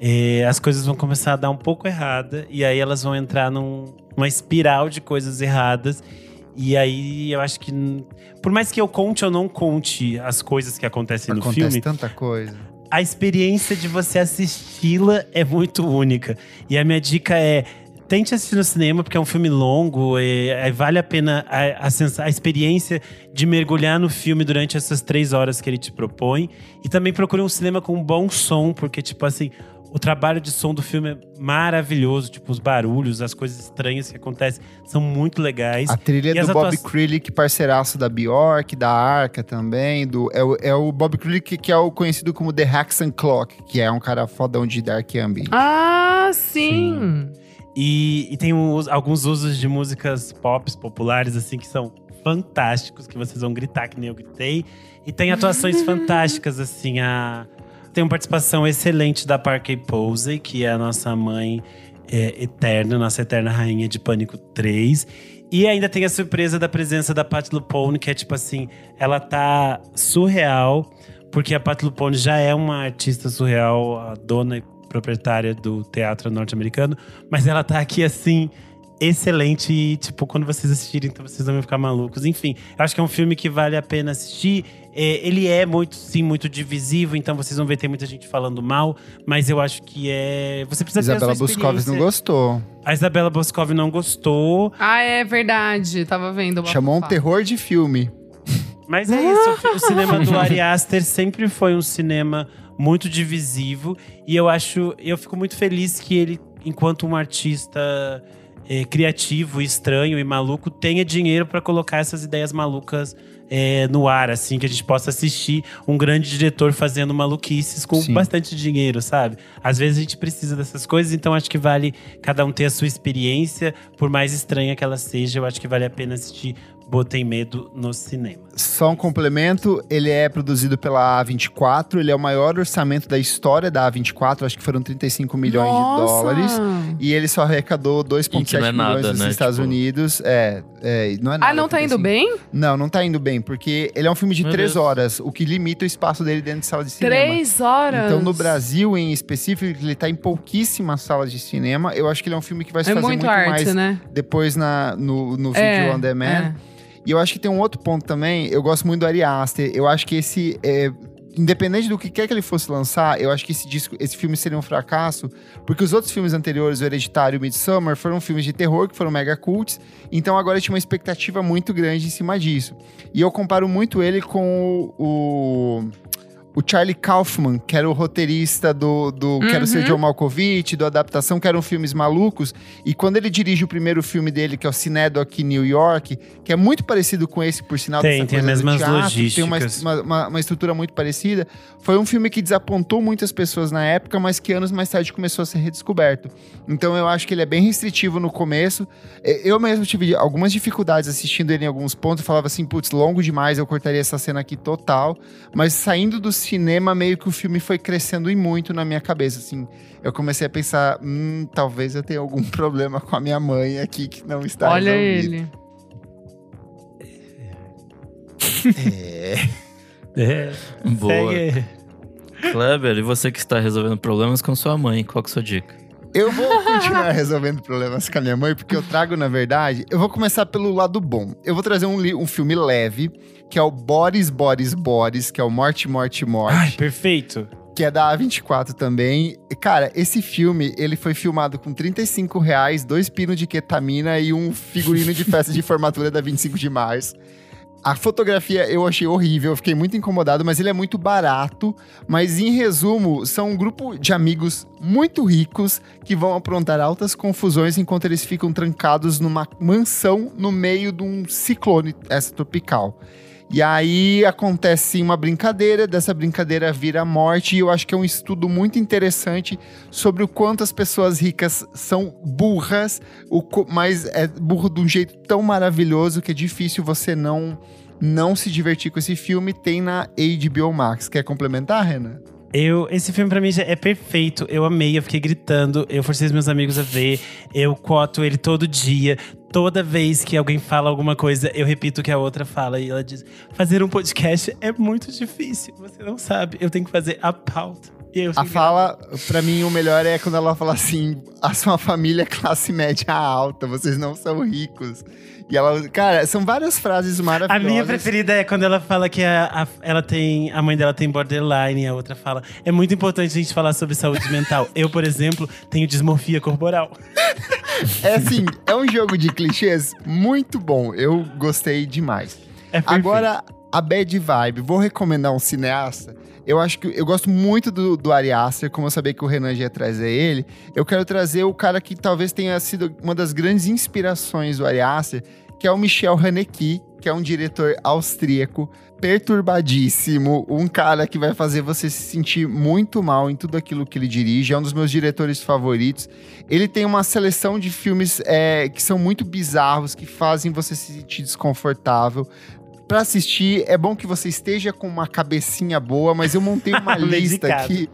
é, as coisas vão começar a dar um pouco errada. E aí elas vão entrar num- numa espiral de coisas erradas. E aí eu acho que. Por mais que eu conte ou não conte as coisas que acontecem no Acontece filme, tanta coisa. a experiência de você assisti-la é muito única. E a minha dica é. Tente assistir no cinema, porque é um filme longo, e, é, vale a pena a, a, a experiência de mergulhar no filme durante essas três horas que ele te propõe. E também procure um cinema com um bom som, porque, tipo assim, o trabalho de som do filme é maravilhoso. Tipo, os barulhos, as coisas estranhas que acontecem são muito legais. A trilha E as do Bob atua- Krilick, parceiraço da Bjork, da Arca também. Do, é, o, é o Bob Krilick que é o conhecido como The Haxan Clock, que é um cara fodão de Dark Ambient. Ah, sim. E, e tem um alguns usos de músicas pop populares, assim, que são fantásticos, que vocês vão gritar que nem eu gritei. E tem atuações fantásticas, assim. A... Tem uma participação excelente da Parker Posey, que é a nossa mãe é, eterna, nossa eterna rainha de Pânico 3. E ainda tem a surpresa da presença da Pat Lupone, que é tipo assim, ela tá surreal, porque a Pat Lupone já é uma artista surreal, a dona proprietária do teatro norte-americano, mas ela tá aqui assim excelente e tipo quando vocês assistirem então vocês vão ficar malucos. Enfim, eu acho que é um filme que vale a pena assistir. É, ele é muito sim muito divisivo, então vocês vão ver tem muita gente falando mal, mas eu acho que é você precisa ter Isabela Boscov não gostou. A Isabela Boscov não gostou, Ah, é verdade. Tava vendo. Chamou um terror de filme. Mas é isso, o cinema do Ari Aster sempre foi um cinema muito divisivo e eu acho, eu fico muito feliz que ele, enquanto um artista eh, criativo, estranho e maluco, tenha dinheiro para colocar essas ideias malucas eh, no ar, assim, que a gente possa assistir um grande diretor fazendo maluquices com Sim. bastante dinheiro, sabe? Às vezes a gente precisa dessas coisas, então acho que vale cada um ter a sua experiência, por mais estranha que ela seja, eu acho que vale a pena assistir Botei Medo no cinema. Só um complemento, ele é produzido pela A24, ele é o maior orçamento da história da A24, acho que foram 35 milhões Nossa! de dólares. E ele só arrecadou 2,7 E que não é milhões nada, nos né? Estados Tipo- Unidos. É, é, não é nada. Ah, não tá indo 35. bem? Não, não tá indo bem, porque ele é um filme de Meu três Deus. horas, o que limita o espaço dele dentro de sala de cinema. Três horas. Então, no Brasil, em específico, ele tá em pouquíssimas salas de cinema. Eu acho que ele é um filme que vai se É fazer muito, muito, arte, mais né? depois na, no, no vídeo É, on demand. é. E eu acho que tem um outro ponto também. Eu gosto muito do Ari Aster. Eu acho que esse. é, independente do que quer que ele fosse lançar, eu acho que esse disco, esse filme seria um fracasso, porque os outros filmes anteriores, o Hereditário e o Midsommar, foram filmes de terror que foram mega cults. Então agora tinha uma expectativa muito grande em cima disso. E eu comparo muito ele com o. o o Charlie Kaufman, que era o roteirista do, do Quero Ser Uhum. John Malkovich, do Adaptação, que eram filmes malucos. E quando ele dirige o primeiro filme dele, que é o Cinedoc New York, que é muito parecido com esse, por sinal, Tem, tem coisa as do mesmas teatro, logísticas. Tem uma, uma, uma- estrutura muito parecida. Foi um filme que desapontou muitas pessoas na época, mas que anos mais tarde começou a ser redescoberto. Então eu acho que ele é bem restritivo no começo. Eu mesmo tive algumas dificuldades assistindo ele em alguns pontos. Eu falava assim, putz, longo demais, eu cortaria essa cena aqui total. Mas saindo do cinema, meio que o filme foi crescendo e muito na minha cabeça, assim. Eu comecei a pensar, hum, talvez eu tenha algum problema com a minha mãe aqui que não está Olha resolvido. ele. É. É, Boa. segue. Kleber, e você que está resolvendo problemas com sua mãe, qual que é a sua dica? Eu vou continuar resolvendo problemas com a minha mãe, porque eu trago, na verdade, eu vou começar pelo lado bom. Eu vou trazer um, um filme leve, que é o Boris, Boris, Boris, que é o Morte, Morte, Morte. Ai, perfeito. que é da A24 também. Cara, esse filme, ele foi filmado com 35 reais, dois pinos de ketamina e um figurino de festa de formatura da 25 de março. A fotografia eu achei horrível, eu fiquei muito incomodado, mas ele é muito barato. Mas em resumo, são um grupo de amigos muito ricos que vão aprontar altas confusões enquanto eles ficam trancados numa mansão no meio de um ciclone essa tropical. E aí acontece uma brincadeira, dessa brincadeira vira morte, e eu acho que é um estudo muito interessante sobre o quanto as pessoas ricas são burras, o mas é burro de um jeito tão maravilhoso que é difícil você não não se divertir com esse filme. Tem na HBO Max. Quer complementar, Renan? Eu, esse filme pra mim é perfeito. Eu amei, eu fiquei gritando, eu forcei os meus amigos a ver, eu coto ele todo dia. Toda vez que alguém fala alguma coisa, eu repito o que a outra fala. E ela diz: fazer um podcast é muito difícil. Você não sabe. Eu tenho que fazer a pauta. Eu A fala, pra mim, o melhor é quando ela fala assim: a sua família é classe média alta, vocês não são ricos. E ela, cara, são várias frases A maravilhosas. minha preferida é quando ela fala que a, a- ela tem, a mãe dela tem borderline e a outra fala. É muito importante a gente falar sobre saúde mental. Eu, por exemplo, tenho dismorfia corporal. É assim, é um jogo de clichês muito bom. Eu gostei demais. É. Agora, a Bad Vibe. Vou recomendar um cineasta. Eu acho que eu gosto muito do, do Ari Aster, como eu sabia que o Renan já ia trazer ele. Eu quero trazer o cara que talvez tenha sido uma das grandes inspirações do Ari Aster, que é o Michel Haneke, que é um diretor austríaco perturbadíssimo, um cara que vai fazer você se sentir muito mal em tudo aquilo que ele dirige, é um dos meus diretores favoritos. Ele tem uma seleção de filmes é, que são muito bizarros, que fazem você se sentir desconfortável. Pra assistir, é bom que você esteja com uma cabecinha boa, mas eu montei uma lista aqui.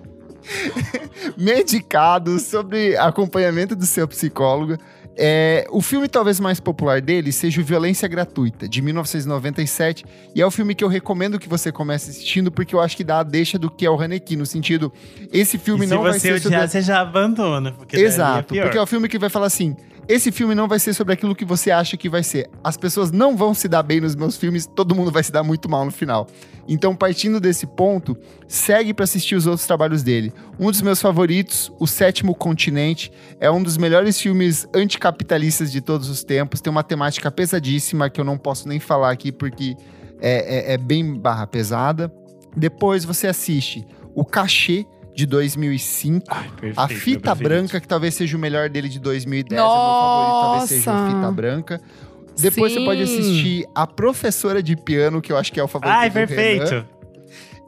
Medicado sobre acompanhamento do seu psicólogo. É, o filme talvez mais popular dele seja o Violência Gratuita, de 1997. E é o filme que eu recomendo que você comece assistindo, porque eu acho que dá a deixa do que é o Haneke, no sentido, esse filme E se não vai você ser sobre odiar, você já abandona. Porque daí Exato, é porque é o filme que vai falar assim: esse filme não vai ser sobre aquilo que você acha que vai ser. As pessoas não vão se dar bem nos meus filmes, todo mundo vai se dar muito mal no final. Então, partindo desse ponto, segue pra assistir os outros trabalhos dele. Um dos meus favoritos, O Sétimo Continente, é um dos melhores filmes anticapitalistas de todos os tempos. Tem uma temática pesadíssima que eu não posso nem falar aqui porque é, é- é bem barra pesada. Depois você assiste O Cachê de 2005. Ai, perfeito, A Fita. Branca, que talvez seja o melhor dele de 2010, é meu favorito, talvez seja o Nossa! Fita Branca. Depois você Sim. pode assistir A Professora de Piano, que eu acho que é o favorito Ai, do Renan. perfeito.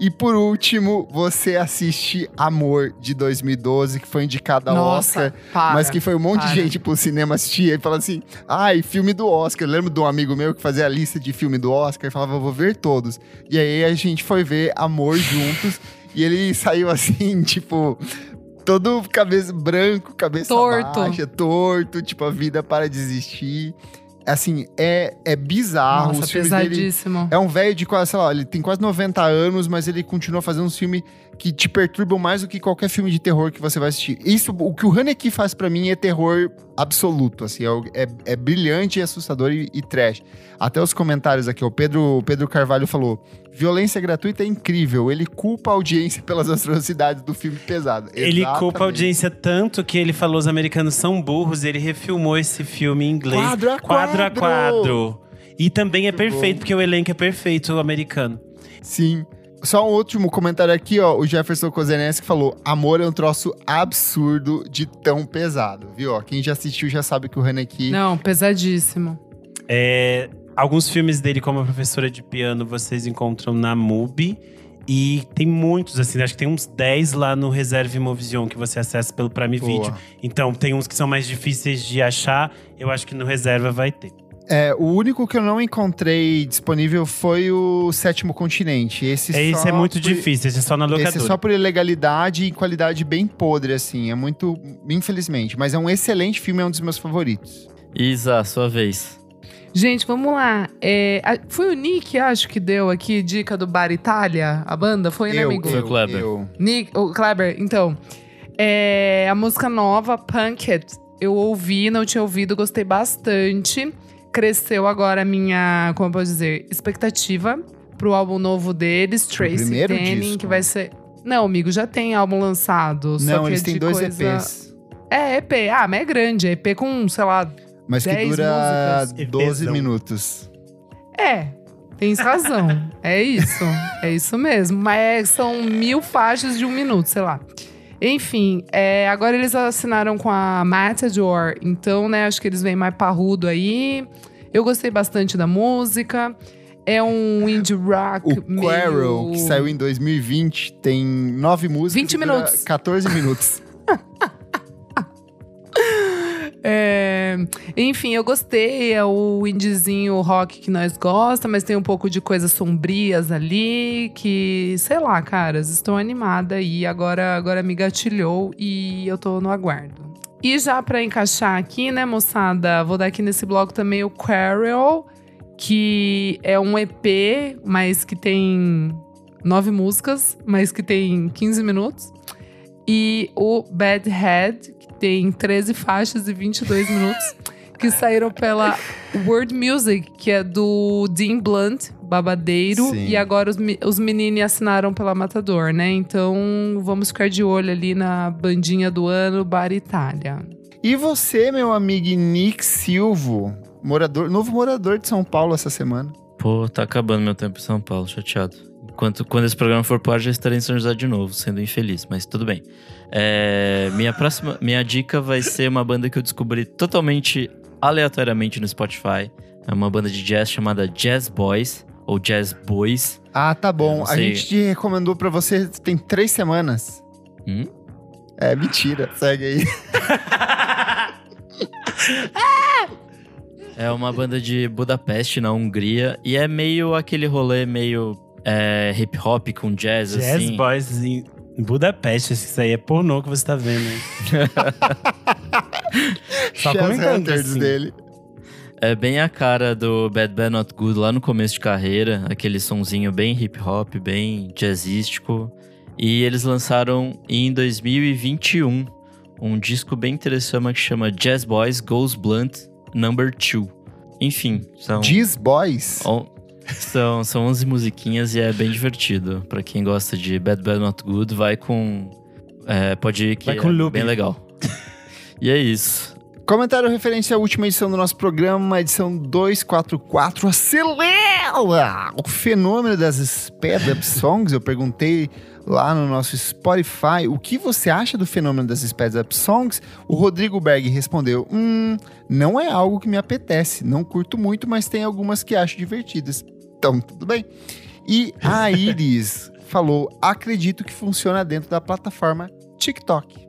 E por último, você assiste Amor de 2012, que foi indicado ao Nossa, Oscar, para, mas que foi um monte para. de gente pro cinema assistir. Ele fala assim: ai, filme do Oscar. Eu lembro de um amigo meu que fazia a lista de filme do Oscar e falava, vou ver todos. E aí a gente foi ver Amor juntos e ele saiu assim, tipo. Todo cabeça branco, cabeça Torto. baixa, torto, tipo, a vida para de existir. Assim, é, é bizarro. Nossa, Os filmes dele pesadíssimo. é um velho de quase, sei lá, ele tem quase 90 anos, mas ele continua fazendo um filme que te perturbam mais do que qualquer filme de terror que você vai assistir. Isso, o que o Haneke faz pra mim é terror absoluto, assim, é, é- é brilhante, assustador e, e trash. Até os comentários aqui, o Pedro, o Pedro Carvalho falou, violência gratuita é incrível, ele culpa a audiência pelas atrocidades do filme pesado. Ele culpa a Exatamente. audiência tanto que ele falou os americanos são burros e ele refilmou esse filme em inglês. Quadro a quadro. a quadro. quadro. E também é Muito perfeito, bom. porque o elenco é perfeito, o americano. Sim. Só um último comentário aqui, ó. O Jefferson Kozeneski falou: Amor é um troço absurdo de tão pesado, viu? Ó, quem já assistiu já sabe que o Haneke. Não, pesadíssimo. É, alguns filmes dele, como a professora de piano, vocês encontram na MUBI. E tem muitos, assim, acho que tem uns 10 lá no Reserve Movision que você acessa pelo Prime Boa. Video. Então, tem uns que são mais difíceis de achar. Eu acho que no Reserva vai ter. É, o único que eu não encontrei disponível foi o Sétimo Continente. Esse, É, isso só é muito por- difícil, esse é só na locadora. Esse é só por ilegalidade e qualidade bem podre, assim. É muito. Infelizmente. Mas é um excelente filme, é um dos meus favoritos. Isa, sua vez. Gente, vamos lá. É, a- foi o Nick, acho, que deu aqui dica do Bar Itália, a banda? Foi, né, eu, amigo? Foi o Kleber. eu. Nick, o Kleber, então. É, a música nova, Punked, eu ouvi, não tinha ouvido, gostei bastante. Cresceu agora a minha, como eu posso dizer, expectativa pro álbum novo deles, Tracy Tanning, que vai ser. Não, amigo, já tem álbum lançado. só Não, que eles é têm dois coisa... EPs. É, EP. Ah, mas é grande. É EP com, sei lá. Mas que 10 dura músicas. 12 EPzão. minutos. É, tens razão. é isso. É isso mesmo. Mas é- são mil faixas de um minuto, sei lá. Enfim, é, agora eles assinaram com a Matador. Então, né, acho que eles vêm mais parrudo aí. Eu gostei bastante da música. É um indie rock O meio... Quarrel, que saiu em 2020, tem nove músicas. 20 e dura minutos. 14 minutos. É, enfim, eu gostei. É o indiezinho rock que nós gosta, mas tem um pouco de coisas sombrias ali que, sei lá, caras, estou animada e agora, agora me gatilhou e eu tô no aguardo. E já pra encaixar aqui, né, moçada, vou dar aqui nesse bloco também o Quarrel, que é um EP, mas que tem nove músicas, mas que tem 15 minutos. E o Bad Head, que tem 13 faixas e 22 minutos, que saíram pela World Music, que é do Dean Blunt, babadeiro. Sim. E agora os, os meninos assinaram pela Matador, né? Então vamos ficar de olho ali na bandinha do ano, Bar Itália. E você, meu amigo Nick Silvo, morador, novo morador de São Paulo essa semana. Pô, tá acabando meu tempo em São Paulo, chateado. Enquanto, quando esse programa for ar, já estarei em São José de novo, sendo infeliz, mas tudo bem. É, minha próxima, minha dica vai ser uma banda que eu descobri totalmente aleatoriamente no Spotify. É uma banda de jazz chamada Jazz Boys, ou Jazz Boys. Ah, tá bom. A gente te recomendou pra você tem três semanas. Hum? É, mentira. Segue aí. É uma banda de Budapeste, na Hungria, e é meio aquele rolê meio é, hip hop com jazz, Jazz assim. Boys em Budapeste, isso aí é pornô que você tá vendo. Só Chess comentando assim. dele. É bem a cara do Bad Bad Not Good lá no começo de carreira, aquele sonzinho bem hip hop, bem jazzístico. E eles lançaram em 2021 um disco bem interessante que chama Jazz Boys Goes Blunt Number 2. Enfim, são, Diz Boys. on- são, são 11 musiquinhas e é bem divertido. Pra quem gosta de Bad Bad Not Good, vai com. é, pode ir que Vai com é Lube. bem legal. e é isso. Comentário referente à última edição do nosso programa, edição 244. Acelera! O fenômeno das Sped Up Songs. Eu perguntei lá no nosso Spotify o que você acha do fenômeno das Sped Up Songs. O Rodrigo Berg respondeu: Hum, não é algo que me apetece. Não curto muito, mas tem algumas que acho divertidas. Então, tudo bem. E a Iris falou: acredito que funciona dentro da plataforma TikTok.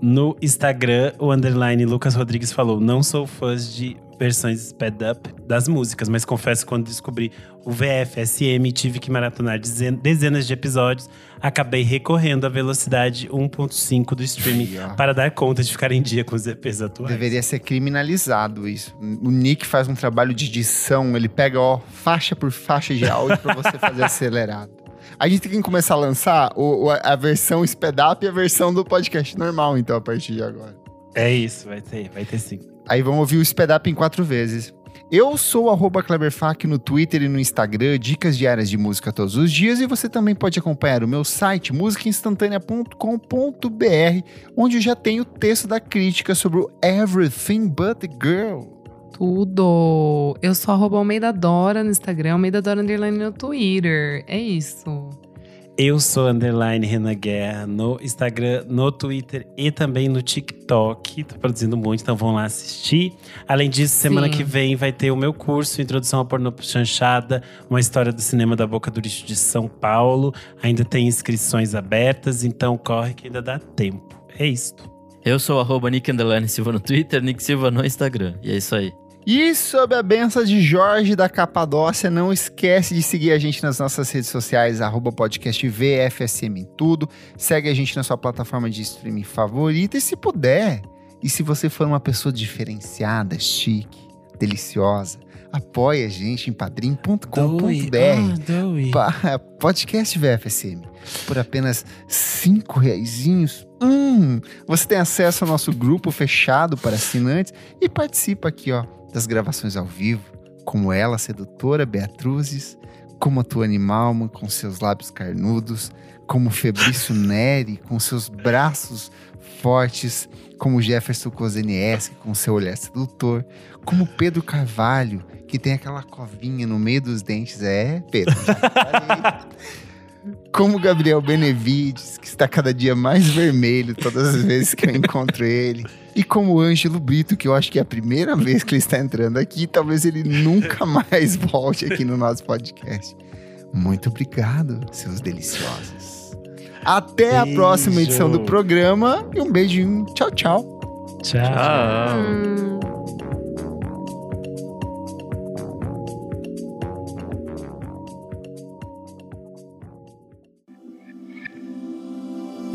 No Instagram, o underline Lucas Rodrigues falou: Não sou fã de versões sped up das músicas, mas confesso que quando descobri o VFSM tive que maratonar dezenas de episódios, acabei recorrendo à velocidade 1.5 do streaming para dar conta de ficar em dia com os EPs atuais. Deveria ser criminalizado isso. O Nick faz um trabalho de edição, ele pega ó, faixa por faixa de áudio para você fazer acelerado. A gente tem que começar a lançar o, a versão sped up e a versão do podcast normal, então, a partir de agora. É isso, vai ter, vai ter sim. Aí vamos ouvir o sped up em quatro vezes. Eu sou o Kleberfac no Twitter e no Instagram, dicas diárias de música todos os dias, e você também pode acompanhar o meu site, musicainstantanea.com.br, onde eu já tenho o texto da crítica sobre o Everything But the Girl. Tudo! Eu sou arroba Almeida Dora no Instagram, Almeida Dora Underline no Twitter. É isso. Eu sou underline Renan Guerra no Instagram, no Twitter e também no TikTok. Tô produzindo muito, então vão lá assistir. Além disso, semana Sim. que vem vai ter o meu curso Introdução ao Pornô Chanchada, uma história do cinema da Boca do Lixo de São Paulo. Ainda tem inscrições abertas, então corre que ainda dá tempo. É isto. Eu sou arroba Nick Silva no Twitter, Nick Silva no Instagram. E é isso aí. E sob a benção de Jorge da Capadócia, não esquece de seguir a gente nas nossas redes sociais, arroba podcast VFSM em tudo. Segue a gente na sua plataforma de streaming favorita e se puder, e se você for uma pessoa diferenciada, chique, deliciosa, apoie a gente em padrim.com.br ah, podcast VFSM. Por apenas cinco reaisinhos, hum, você tem acesso ao nosso grupo fechado para assinantes e participa aqui, ó das gravações ao vivo, como ela, sedutora Beatruzes, como a tua animalma com seus lábios carnudos, como Febrício Neri com seus braços fortes, como Jefferson Kozenieski com seu olhar sedutor, como Pedro Carvalho, que tem aquela covinha no meio dos dentes. É, Pedro, como Gabriel Benevides, que está cada dia mais vermelho todas as vezes que eu encontro ele. E como o Ângelo Brito, que eu acho que é a primeira vez que ele está entrando aqui, talvez ele nunca mais volte aqui no nosso podcast. Muito obrigado, seus deliciosos. Até beijo. a próxima edição do programa e um beijinho. Tchau, tchau. Tchau. tchau.